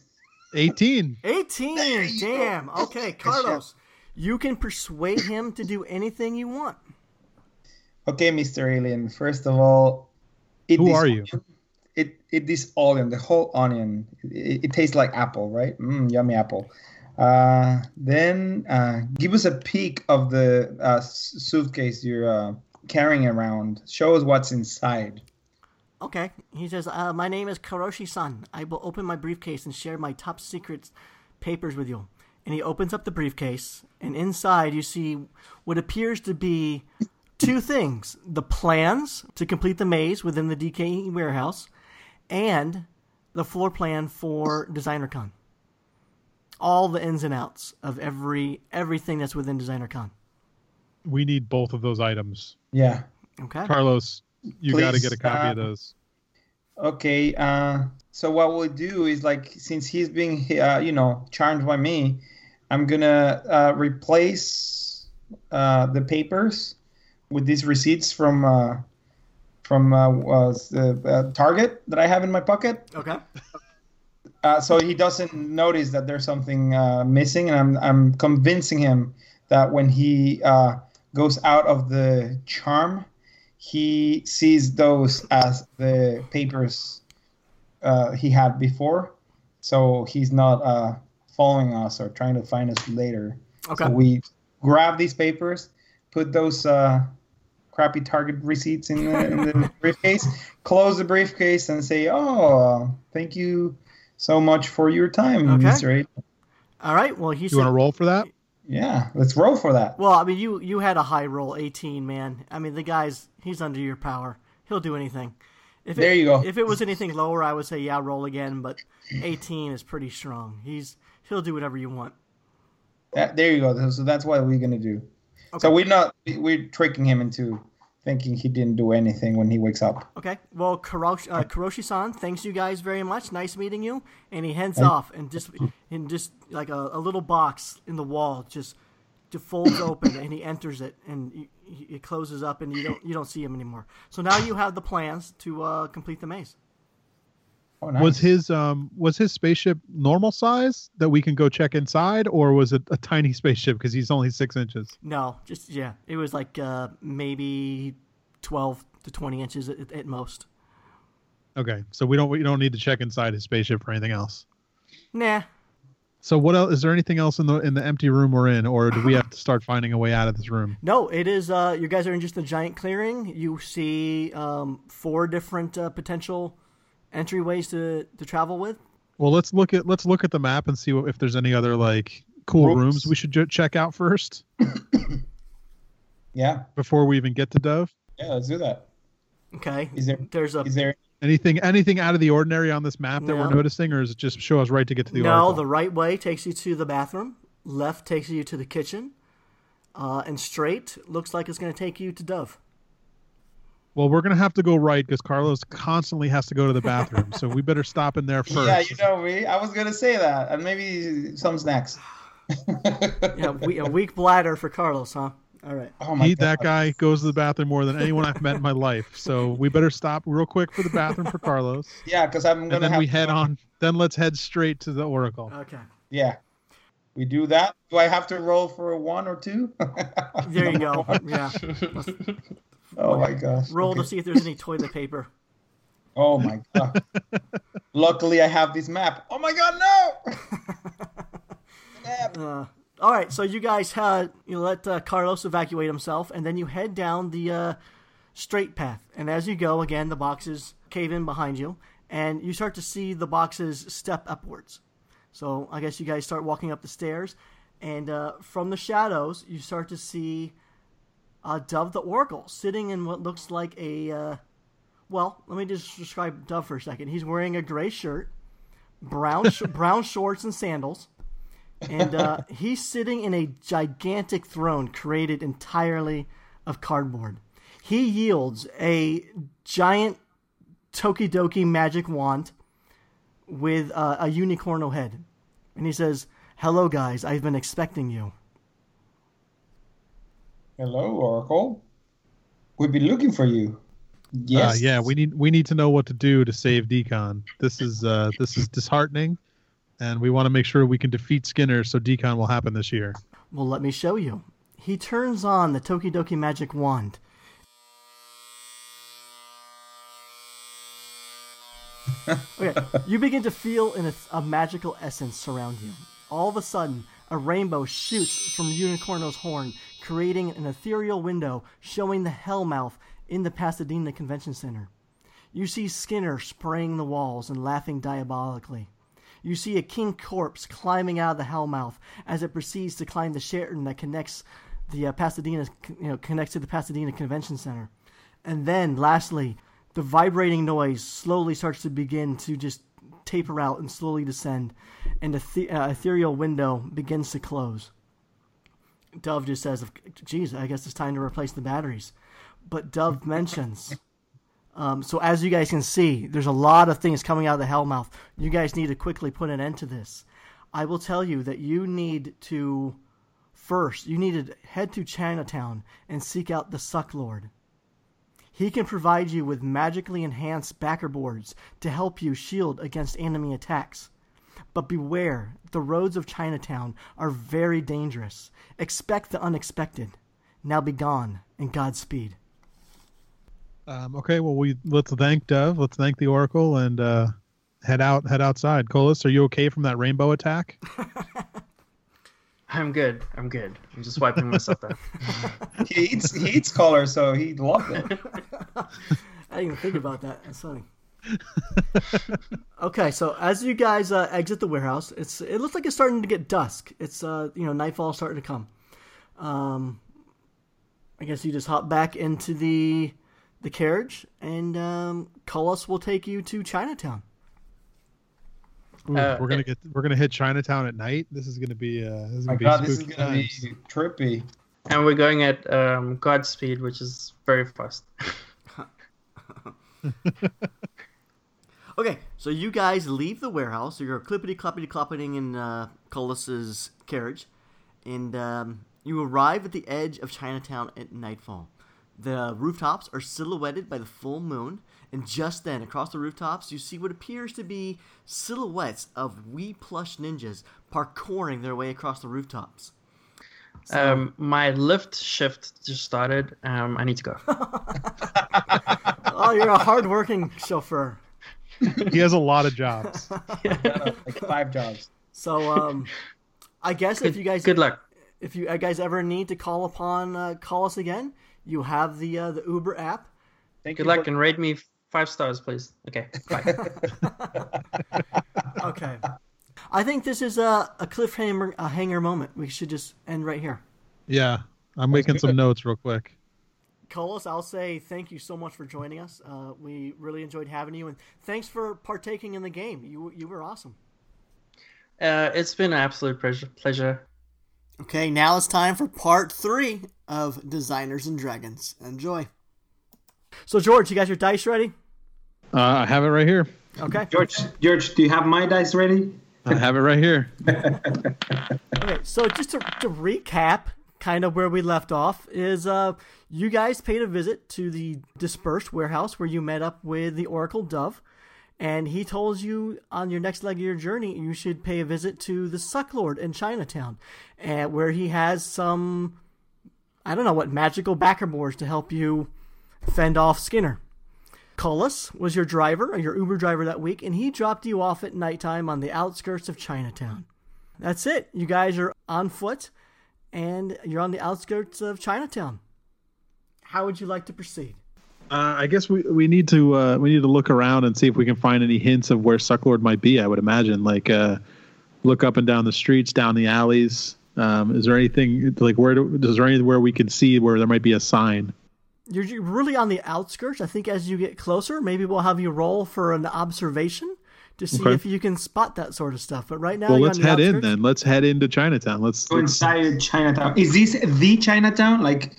18. 18. Damn. Okay, Carlos. You can persuade him to do anything you want. Okay, Mr. Alien. First of all, eat Who this are you? onion. It eat this onion, the whole onion. It, it tastes like apple, right? Mm, yummy apple. Uh, then uh, give us a peek of the uh, suitcase you're uh, carrying around. Show us what's inside. Okay. He says, uh, My name is Karoshi san. I will open my briefcase and share my top secret papers with you. And he opens up the briefcase, and inside you see what appears to be two things the plans to complete the maze within the DK warehouse, and the floor plan for DesignerCon. All the ins and outs of every everything that's within DesignerCon. We need both of those items. Yeah. Okay. Carlos, you got to get a copy uh, of those. Okay. Uh, so what we'll do is like since he's being uh, you know charmed by me, I'm gonna uh, replace uh, the papers with these receipts from uh, from uh, was the uh, Target that I have in my pocket. Okay. Uh, so he doesn't notice that there's something uh, missing, and I'm I'm convincing him that when he uh, goes out of the charm, he sees those as the papers uh, he had before, so he's not uh, following us or trying to find us later. Okay. So we grab these papers, put those uh, crappy Target receipts in the, in the briefcase, close the briefcase, and say, "Oh, thank you so much for your time, Okay. Mr. A." All right. Well, he You said. want to roll for that? Yeah, let's roll for that. Well, I mean, you you had a high roll, 18, man. I mean, the guy's he's under your power. He'll do anything. If There it, you go. If it was anything lower, I would say yeah, roll again. But 18 is pretty strong. He's he'll do whatever you want. That, there you go. So that's what we're gonna do. So we're not we're tricking him into thinking he didn't do anything when he wakes up. Okay. Well, Karoshi, uh, Karoshi-san, thanks you guys very much. Nice meeting you. And he heads off, and just in just like a, a little box in the wall, just just folds open, and he enters it, and he, he, it closes up, and you don't you don't see him anymore. So now you have the plans to uh, complete the maze. Oh, nice. Was his um was his spaceship normal size that we can go check inside, or was it a tiny spaceship because he's only six inches? No, just yeah, it was like uh, maybe twelve to twenty inches at, at most. Okay, so we don't we don't need to check inside his spaceship for anything else. Nah, So what else? Is there anything else in the in the empty room we're in, or do we have to start finding a way out of this room? No, it is. Uh, you guys are in just a giant clearing. You see um, four different uh, potential entryways to, to travel with. Well, let's look at let's look at the map and see what, if there's any other like cool Rooms. rooms we should ju- check out first yeah, before we even get to Dove. yeah. Let's do that. Okay. Is there There's a is there Anything anything out of the ordinary on this map that we're noticing, or is it just show us right to get to the no. oracle? The right way takes you to the bathroom. Left takes you to the kitchen. Uh, and straight looks like it's going to take you to Dove. Well, we're gonna have to go right because Carlos constantly has to go to the bathroom, so we better stop in there first. Yeah, you know me. I was gonna say that, and maybe some snacks. Yeah, we, a weak bladder for Carlos, huh? All right. Oh my he, God. that guy goes to the bathroom more than anyone I've met in my life. So we better stop real quick for the bathroom for Carlos, Yeah, because I'm gonna and then have we to head go- on. Then let's head straight to the oracle. Okay. Yeah, we do that. Do I have to roll for a one or two? There you go. Yeah. Oh my gosh. Roll Okay. to see if there's any toilet paper. Oh my god. Luckily, I have this map. Oh my god, no! Map. Uh, all right, so you guys uh, you let uh, Carlos evacuate himself, and then you head down the uh, straight path. And as you go, again, the boxes cave in behind you, and you start to see the boxes step upwards. So I guess you guys start walking up the stairs, and uh, from the shadows, you start to see uh, Dove the Oracle sitting in what looks like a. Uh, well, let me just describe Dove for a second. He's wearing a gray shirt, brown sh- brown shorts, and sandals and uh, he's sitting in a gigantic throne created entirely of cardboard. He yields a giant Tokidoki magic wand with uh, a Unicorno head, and he says, "Hello, guys. I've been expecting you." Hello, Oracle. We've been looking for you. Uh, Yes. yeah, we need we need to know what to do to save DCon. This is uh, this is disheartening, and we want to make sure we can defeat Skinner so DCon will happen this year. Well, let me show you. He turns on the Tokidoki magic wand. okay, you begin to feel in a, a magical essence surround you. All of a sudden, a rainbow shoots from Unicorno's horn, creating an ethereal window showing the Hellmouth in the Pasadena Convention Center. You see Skinner spraying the walls and laughing diabolically. You see a king corpse climbing out of the Hellmouth as it proceeds to climb the Sheraton that connects the uh, Pasadena, you know, connects to the Pasadena Convention Center. And then, lastly, the vibrating noise slowly starts to begin to just taper out and slowly descend, and the the- uh, ethereal window begins to close. Dove just says, "Geez, I guess it's time to replace the batteries." But Dove mentions um, so as you guys can see, there's a lot of things coming out of the Hellmouth. You guys need to quickly put an end to this. I will tell you that you need to first you need to head to Chinatown and seek out the Suck Lord. He can provide you with magically enhanced backer boards to help you shield against enemy attacks. But beware, the roads of Chinatown are very dangerous. Expect the unexpected. Now be gone, and Godspeed. Um, okay, well we let's thank Dove, let's thank the Oracle, and uh, head out head outside. Cullis, are you okay from that rainbow attack? I'm good. I'm good. I'm just wiping myself down. He eats he eats color, so he loved it. I didn't even think about that. That's funny. Okay, so as you guys uh, exit the warehouse, it's it looks like it's starting to get dusk. It's uh you know nightfall starting to come. Um, I guess you just hop back into the the carriage, and um, Cullis will take you to Chinatown. Ooh, Uh, we're gonna get we're gonna hit Chinatown at night. This is gonna be uh, this is My gonna be God, this is gonna times. be trippy. and we're going at um, Godspeed, which is very fast. Okay, so you guys leave the warehouse. You're clippity cloppity cloppeting in uh, Cullis's carriage, and um, you arrive at the edge of Chinatown at nightfall. The rooftops are silhouetted by the full moon, and just then, across the rooftops, you see what appears to be silhouettes of wee plush ninjas parkouring their way across the rooftops. Um, my Lyft shift just started. Um, I need to go. Oh, you're a hardworking chauffeur. He has a lot of jobs. like five jobs. So, um, I guess if you guys Good luck. if you guys ever need to call upon uh, call us again, you have the uh, the Uber app. Thank Good you luck for- and rate me five stars, please. Okay, bye. Okay. I think this is a, a cliffhanger a hanger moment. We should just end right here. Yeah, I'm making some notes real quick. Cullis, I'll say thank you so much for joining us. Uh, we really enjoyed having you, and thanks for partaking in the game. You you were awesome. uh, it's been an absolute pleasure. Pleasure. Okay, now it's time for part three of Designers and Dragons. Enjoy. So, George, you got your dice ready? Uh, I have it right here. Okay. George, George, do you have my dice ready? I have it right here. Okay, so just to, to recap, kind of where we left off is uh, you guys paid a visit to the dispersed warehouse where you met up with the Oracle Dove, and he told you on your next leg of your journey you should pay a visit to the Sucklord in Chinatown, and where he has some, I don't know what magical backerboards to help you fend off Skinner. Cullis was your driver, or your Uber driver that week, and he dropped you off at nighttime on the outskirts of Chinatown. That's it. You guys are on foot and you're on the outskirts of Chinatown. How would you like to proceed? Uh, I guess we, we need to uh, we need to look around and see if we can find any hints of where Sucklord might be. I would imagine like uh, look up and down the streets, down the alleys. Um, is there anything like where do, is there anywhere we can see where there might be a sign? You're you're really on the outskirts. I think as you get closer, maybe we'll have you roll for an observation to see Okay. if you can spot that sort of stuff. But right now, Well, you're let's on the head in then. Let's head into Chinatown. Let's. Go inside Chinatown. Is this the Chinatown? Like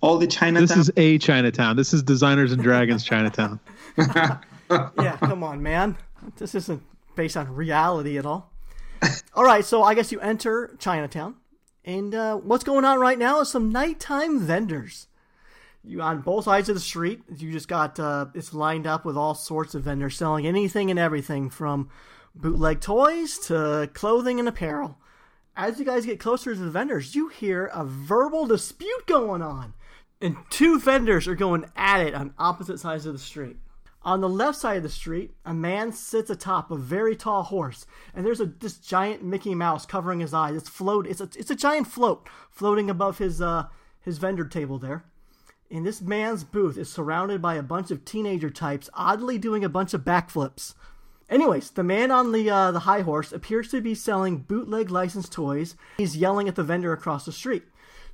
all the Chinatown? this is a Chinatown. This is Designers and Dragons Chinatown. yeah, come on, man. This isn't based on reality at all. all right, so I guess you enter Chinatown, and uh, what's going on right now is some nighttime vendors. You on both sides of the street. You just got uh, it's lined up with all sorts of vendors selling anything and everything from bootleg toys to clothing and apparel. As you guys get closer to the vendors, you hear a verbal dispute going on, and two vendors are going at it on opposite sides of the street. On the left side of the street, a man sits atop a very tall horse, and there's a this giant Mickey Mouse covering his eyes. It's float. It's a it's a giant float floating above his uh his vendor table there. And this man's booth is surrounded by a bunch of teenager types oddly doing a bunch of backflips. Anyways, the man on the uh, the high horse appears to be selling bootleg licensed toys. He's yelling at the vendor across the street.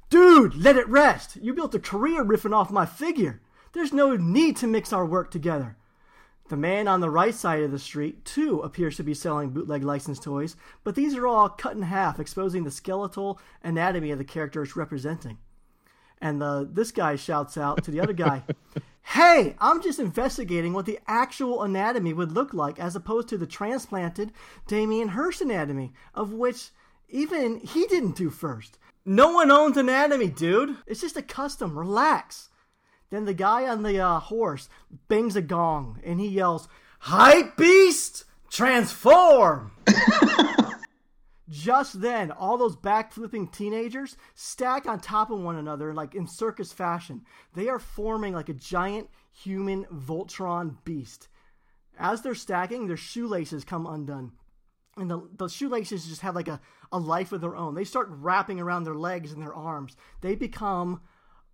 Dude, let it rest. You built a career riffing off my figure. There's no need to mix our work together. The man on the right side of the street, too, appears to be selling bootleg licensed toys, but these are all cut in half, exposing the skeletal anatomy of the character it's representing. And the, this guy shouts out to the other guy, Hey, I'm just investigating what the actual anatomy would look like as opposed to the transplanted Damien Hirst anatomy, of which even he didn't do first. No one owns anatomy, dude. It's just a custom. Relax. Then the guy on the uh, horse bangs a gong and he yells, Hype Beast! Transform! Just then, all those backflipping teenagers stack on top of one another like in circus fashion. They are forming like a giant human Voltron beast. As they're stacking, their shoelaces come undone. and the, the shoelaces just have like a, a life of their own. They start wrapping around their legs and their arms. They become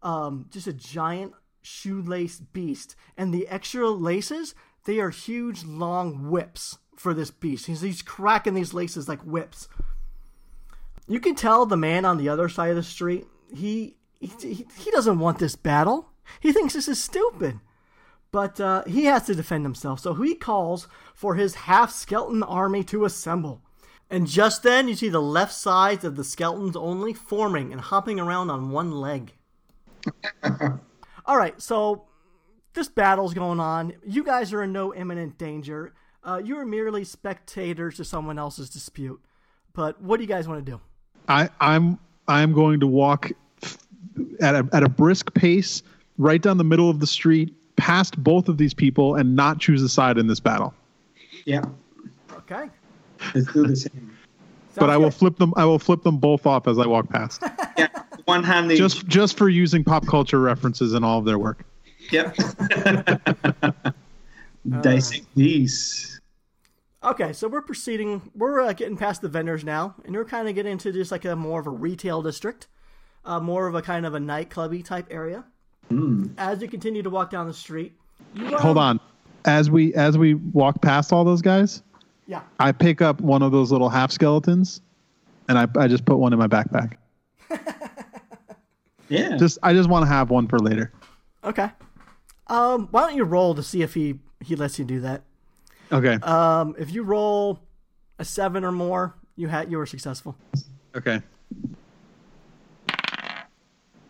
um, just a giant shoelace beast. And the extra laces, they are huge, long whips for this beast. He's, he's cracking these laces like whips. You can tell the man on the other side of the street, he, he, he doesn't want this battle. He thinks this is stupid. But uh, he has to defend himself, so he calls for his half skeleton army to assemble. And just then, you see the left sides of the skeletons only forming and hopping around on one leg. All right, so this battle's going on. You guys are in no imminent danger. Uh, you are merely spectators to someone else's dispute. But what do you guys want to do? I, I'm I'm going to walk at a, at a brisk pace right down the middle of the street past both of these people and not choose a side in this battle. Yeah, Okay. let's do the same. but I will good. flip them. I will flip them both off as I walk past, Yeah, one hand each. just just for using pop culture references in all of their work. Yep. Dissect these. Okay, so we're proceeding. We're uh, getting past the vendors now, and we're kind of getting into just like a more of a retail district, uh, more of a kind of a nightclubby type area. As you continue to walk down the street, you Hold on, as we as we walk past all those guys, Yeah. I pick up one of those little half skeletons, and I I just put one in my backpack. Yeah. Just I just want to have one for later. Okay. Um, why don't you roll to see if he he lets you do that? Okay. Um, if you roll a seven or more, you had you were successful. okay.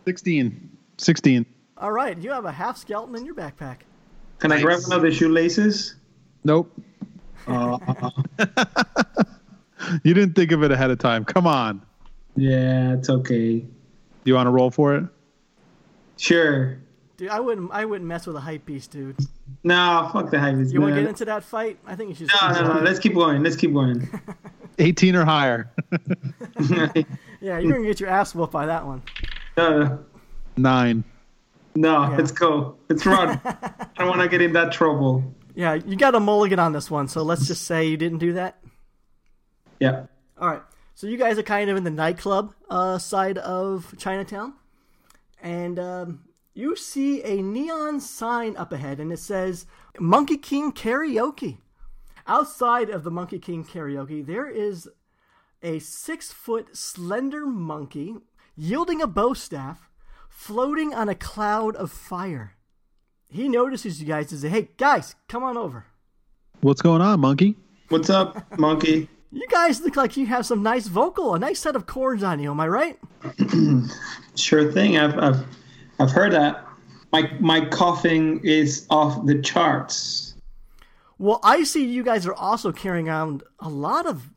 16. 16. All right, you have a half skeleton in your backpack. Can I grab one of the shoelaces? Nope. Uh, You didn't think of it ahead of time. Come on. yeah, it's okay. Do you want to roll for it? Sure. Dude, I wouldn't I wouldn't mess with a hype beast, dude. No, fuck the hype. Beast. You want to get into that fight? I think you should. no, no, no. Let's keep going. Let's keep going. 18 or higher. Yeah, you're gonna get your ass whooped by that one. no, Nine. no, let's go. Let's run. I don't want to get in that trouble. Yeah, you got a mulligan on this one, so let's just say you didn't do that. Yeah. All right. So you guys are kind of in the nightclub uh, side of Chinatown, and um, you see a neon sign up ahead, and it says Monkey King Karaoke. Outside of the Monkey King Karaoke, there is a six foot slender monkey yielding a bow staff, floating on a cloud of fire. He notices you guys and says, "Hey guys, come on over." What's going on, monkey? What's up, monkey? You guys look like you have some nice vocal, a nice set of chords on you. Am I right? Sure thing. I've, I've, I've heard that. My, my coughing is off the charts. Well, I see you guys are also carrying on a lot of.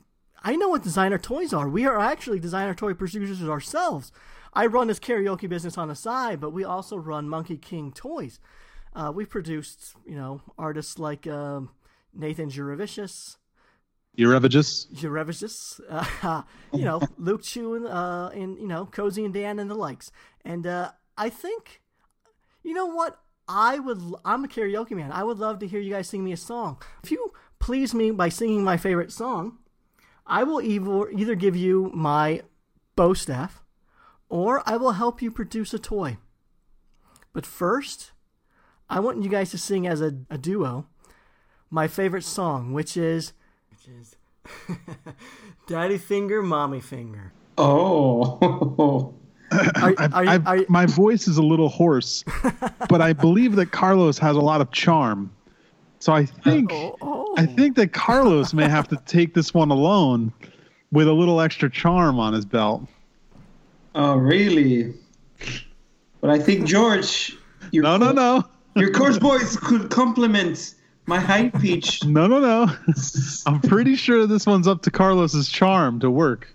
I know what designer toys are. We are actually designer toy producers ourselves. I run this karaoke business on the side, but we also run Monkey King Toys. Uh, we've produced, you know, artists like um, Nathan Jurevicius, Eurevicius? Jurevicius, uh, you know, Luke Chueh, and, uh, and, you know, Cozy and Dan and the likes. And uh, I think, you know what? I would, I'm a karaoke man. I would love to hear you guys sing me a song. If you please me by singing my favorite song, I will either, either give you my bow staff or I will help you produce a toy. But first, I want you guys to sing as a, a duo my favorite song, which is which is Daddy Finger, Mommy Finger. Oh. Are, I've, I've- are you, my voice is a little hoarse, but I believe that Carlos has a lot of charm. So I think oh, oh. I think that Carlos may have to take this one alone with a little extra charm on his belt. oh, really? But I think, George, your, No, no, no. your coarse voice could complement my high pitch. No, no, no. I'm pretty sure this one's up to Carlos's charm to work.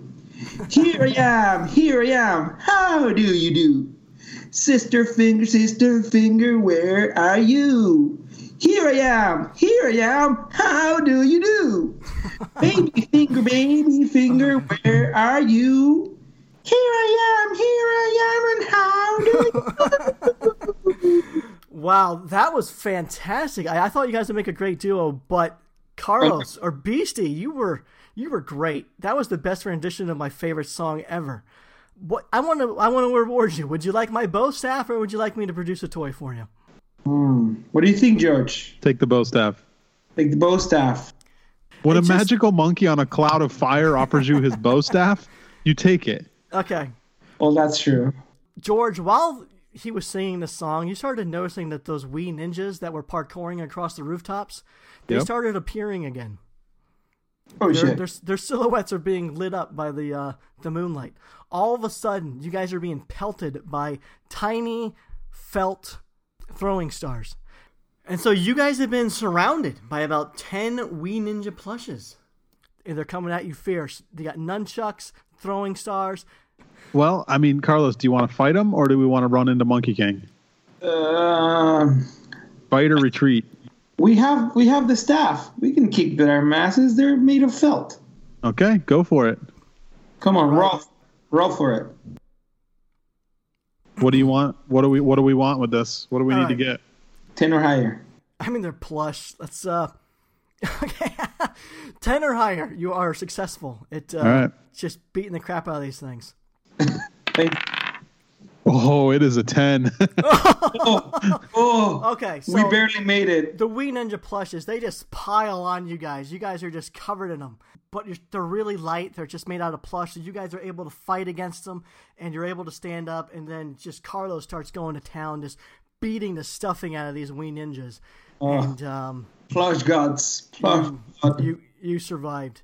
Here I am, here I am. How do you do? Sister finger, sister finger, where are you? Here I am, here I am. How do you do? Baby finger, baby finger, where are you? Here I am, here I am, and how do you Wow, that was fantastic. I, I thought you guys would make a great duo, but Carlos or Beastie, you were you were great. That was the best rendition of my favorite song ever. What I want to I want to reward you. Would you like my bow staff, or would you like me to produce a toy for you? Hmm. What do you think, George? Take the bow staff. Take the bow staff. When It's a just- magical monkey on a cloud of fire offers you his bow staff, you take it. Okay, Well, that's true. George. While he was singing the song, you started noticing that those wee ninjas that were parkouring across the rooftops, they Yep. started appearing again. Oh Their, shit. their, their silhouettes are being lit up by the uh, the moonlight. All of a sudden, you guys are being pelted by tiny felt throwing stars. And so you guys have been surrounded by about 10 wee ninja plushes. And they're coming at you fierce. They got nunchucks, throwing stars. Well, I mean, Carlos, do you want to fight them or do we want to run into Monkey King? Um, Fight or retreat? We have we have the staff. We can kick their masses. They're made of felt. Okay, go for it. Come on, roll, roll for it. What do you want? What do we What do we want with this? What do we All need to get? Ten or higher. I mean, they're plush. Let's, uh, okay. 10 or higher, you are successful at uh, All right. just beating the crap out of these things. Thank- Oh, it is a ten. Oh, Okay, so we barely made it. the wee Ninja plushes, they just pile on you guys. You guys are just covered in them. But you're, they're really light. They're just made out of plush. So you guys are able to fight against them, and you're able to stand up. And then just Carlos starts going to town, just beating the stuffing out of these wee Ninjas. And um, Plush gods. Plush. you, god. you you survived.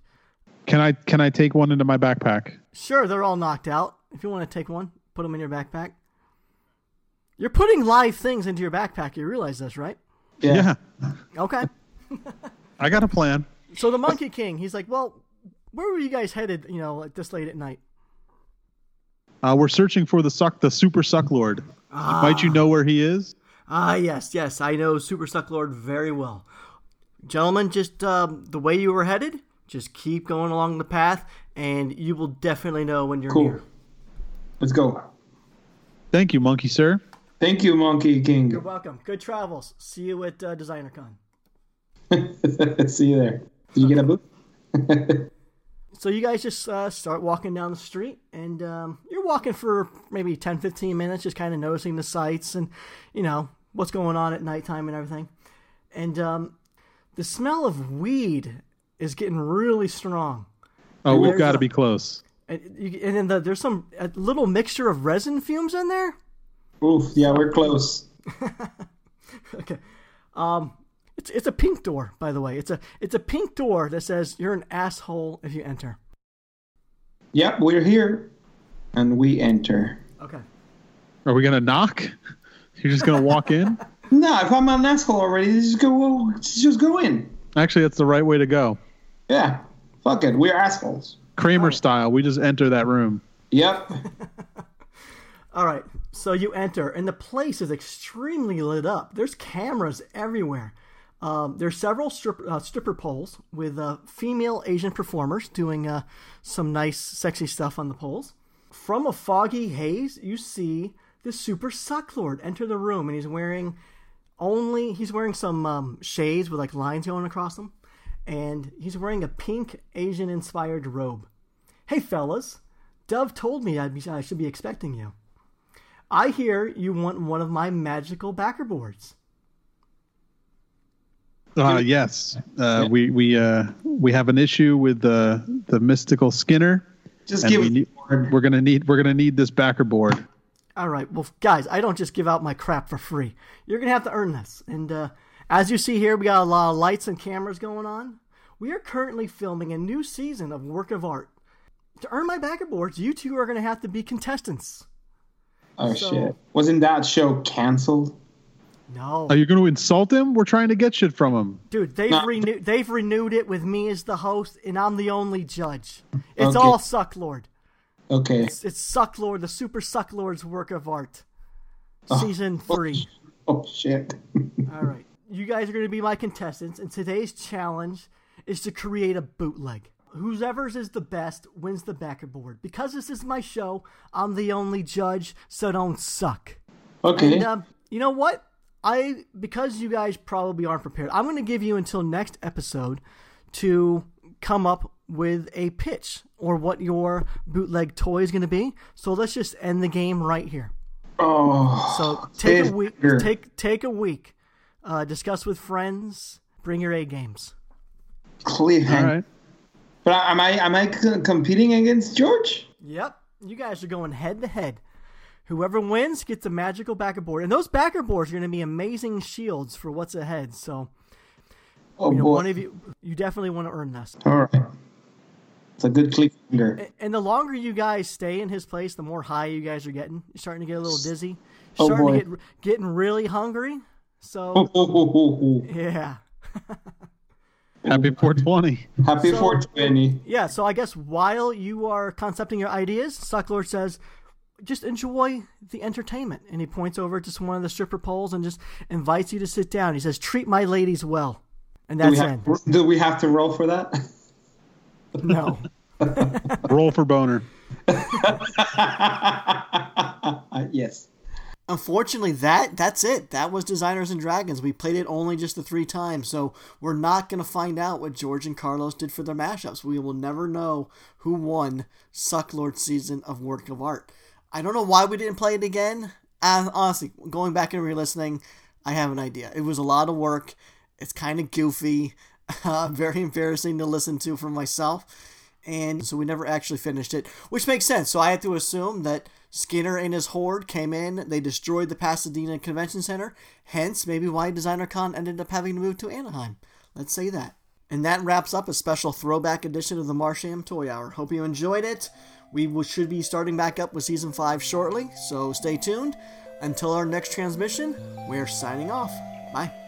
can I Can I take one into my backpack? Sure, they're all knocked out. If you want to take one, put them in your backpack. You're putting live things into your backpack. You realize this, right? Yeah. Yeah, Okay. I got a plan. So the Monkey King, he's like, well, where were you guys headed? You know, like this late at night. Uh, we're searching for the suck, the super suck lord. Might you know where he is? Ah, yes, yes, I know Super Suck Lord very well. Gentlemen, just um, the way you were headed, just keep going along the path, and you will definitely know when you're Cool. near. Let's go. Thank you, monkey sir. Thank you, Monkey King. You're welcome. Good travels. See you at uh, DesignerCon. See you there. Did you get a book? So you guys just uh, start walking down the street, and um, you're walking for maybe 10, 15 minutes, just kind of noticing the sights and, you know, what's going on at nighttime and everything. And um, the smell of weed is getting really strong. Oh, we've got to be close. And, you, and then the, there's some a little mixture of resin fumes in there. Oof. Yeah, we're close. Okay. Um, it's it's a pink door, by the way. It's a it's a pink door that says you're an asshole if you enter. Yep, we're here, and we enter. Okay. Are we gonna knock? You're just gonna walk in? No, if I'm an asshole already, just go. Just go in. Actually, that's the right way to go. Yeah. Fuck it. We're assholes. Kramer style. We just enter that room. Yep. All right. So you enter, and the place is extremely lit up. There's cameras everywhere. Um, there's several strip, uh, stripper poles with uh, female Asian performers doing uh, some nice, sexy stuff on the poles. From a foggy haze, you see the Super Suck Lord enter the room, and he's wearing only he's wearing some um, shades with like lines going across them, and he's wearing a pink Asian-inspired robe. Hey, fellas, Dove told me I'd be, I should be expecting you. I hear you want one of my magical backer boards. Uh, yes. Uh, we we uh, we have an issue with the the mystical Skinner. Just give we it. need, we're gonna need we're gonna need this backer board. All right, well, guys, I don't just give out my crap for free. You're gonna have to earn this. And uh, as you see here, we got a lot of lights and cameras going on. We are currently filming a new season of Work of Art. To earn my backer boards, you two are gonna have to be contestants. Oh So- shit! Wasn't that show canceled? No, Are you going to insult him? We're trying to get shit from him. dude, they've No. renewed. They've renewed it with me as the host, and I'm the only judge. It's Okay. all Suck Lord. Okay. It's, it's Suck Lord, the Super Suck Lord's work of art. Oh. Season three. Oh shit. All right. You guys are going to be my contestants, and today's challenge is to create a bootleg. Whoever's is the best wins the backer-board. Because this is my show, I'm the only judge, so don't suck. Okay. And um, you know what? I because you guys probably aren't prepared. I'm going to give you until next episode to come up with a pitch or what your bootleg toy is going to be. So let's just end the game right here. oh. So take a week. Take take a week. Uh, discuss with friends. Bring your A games. cliffhanger. All right. But am I am I c- competing against George? Yep, you guys are going head to head. Whoever wins gets a magical backer board, and those backer boards are going to be amazing shields for what's ahead. So Oh you know, boy. one of you, you definitely want to earn this. All right. It's a good cliffhanger. A- And the longer you guys stay in his place, the more high you guys are getting. You're starting to get a little dizzy. Oh, starting boy. to get getting really hungry. So yeah. Happy 420. Happy So- 420. Yeah, so I guess while you are concepting your ideas, Sucklord says, just enjoy the entertainment. And he points over to one of the stripper poles and just invites you to sit down. He says, treat my ladies well. And Do that's have, it. do we have to roll for that? No. Roll for boner. yes. Unfortunately, that that's it. That was Designers and Dragons. We played it only just the three times, so we're not going to find out what George and Carlos did for their mashups. We will never know who won Sucklord's season of Work of Art. I don't know why we didn't play it again. Uh, honestly, going back and re-listening, I have an idea. It was a lot of work. It's kind of goofy, uh, very embarrassing to listen to for myself and so we never actually finished it, which makes sense. So I have to assume that Skinner and his horde came in, they destroyed the Pasadena Convention Center, hence maybe why Designer Con ended up having to move to Anaheim. Let's say that. And that wraps up a special throwback edition of the Martian Toy Hour. Hope you enjoyed it. We should be starting back up with season 5 shortly, so stay tuned. Until our next transmission, we're signing off. Bye.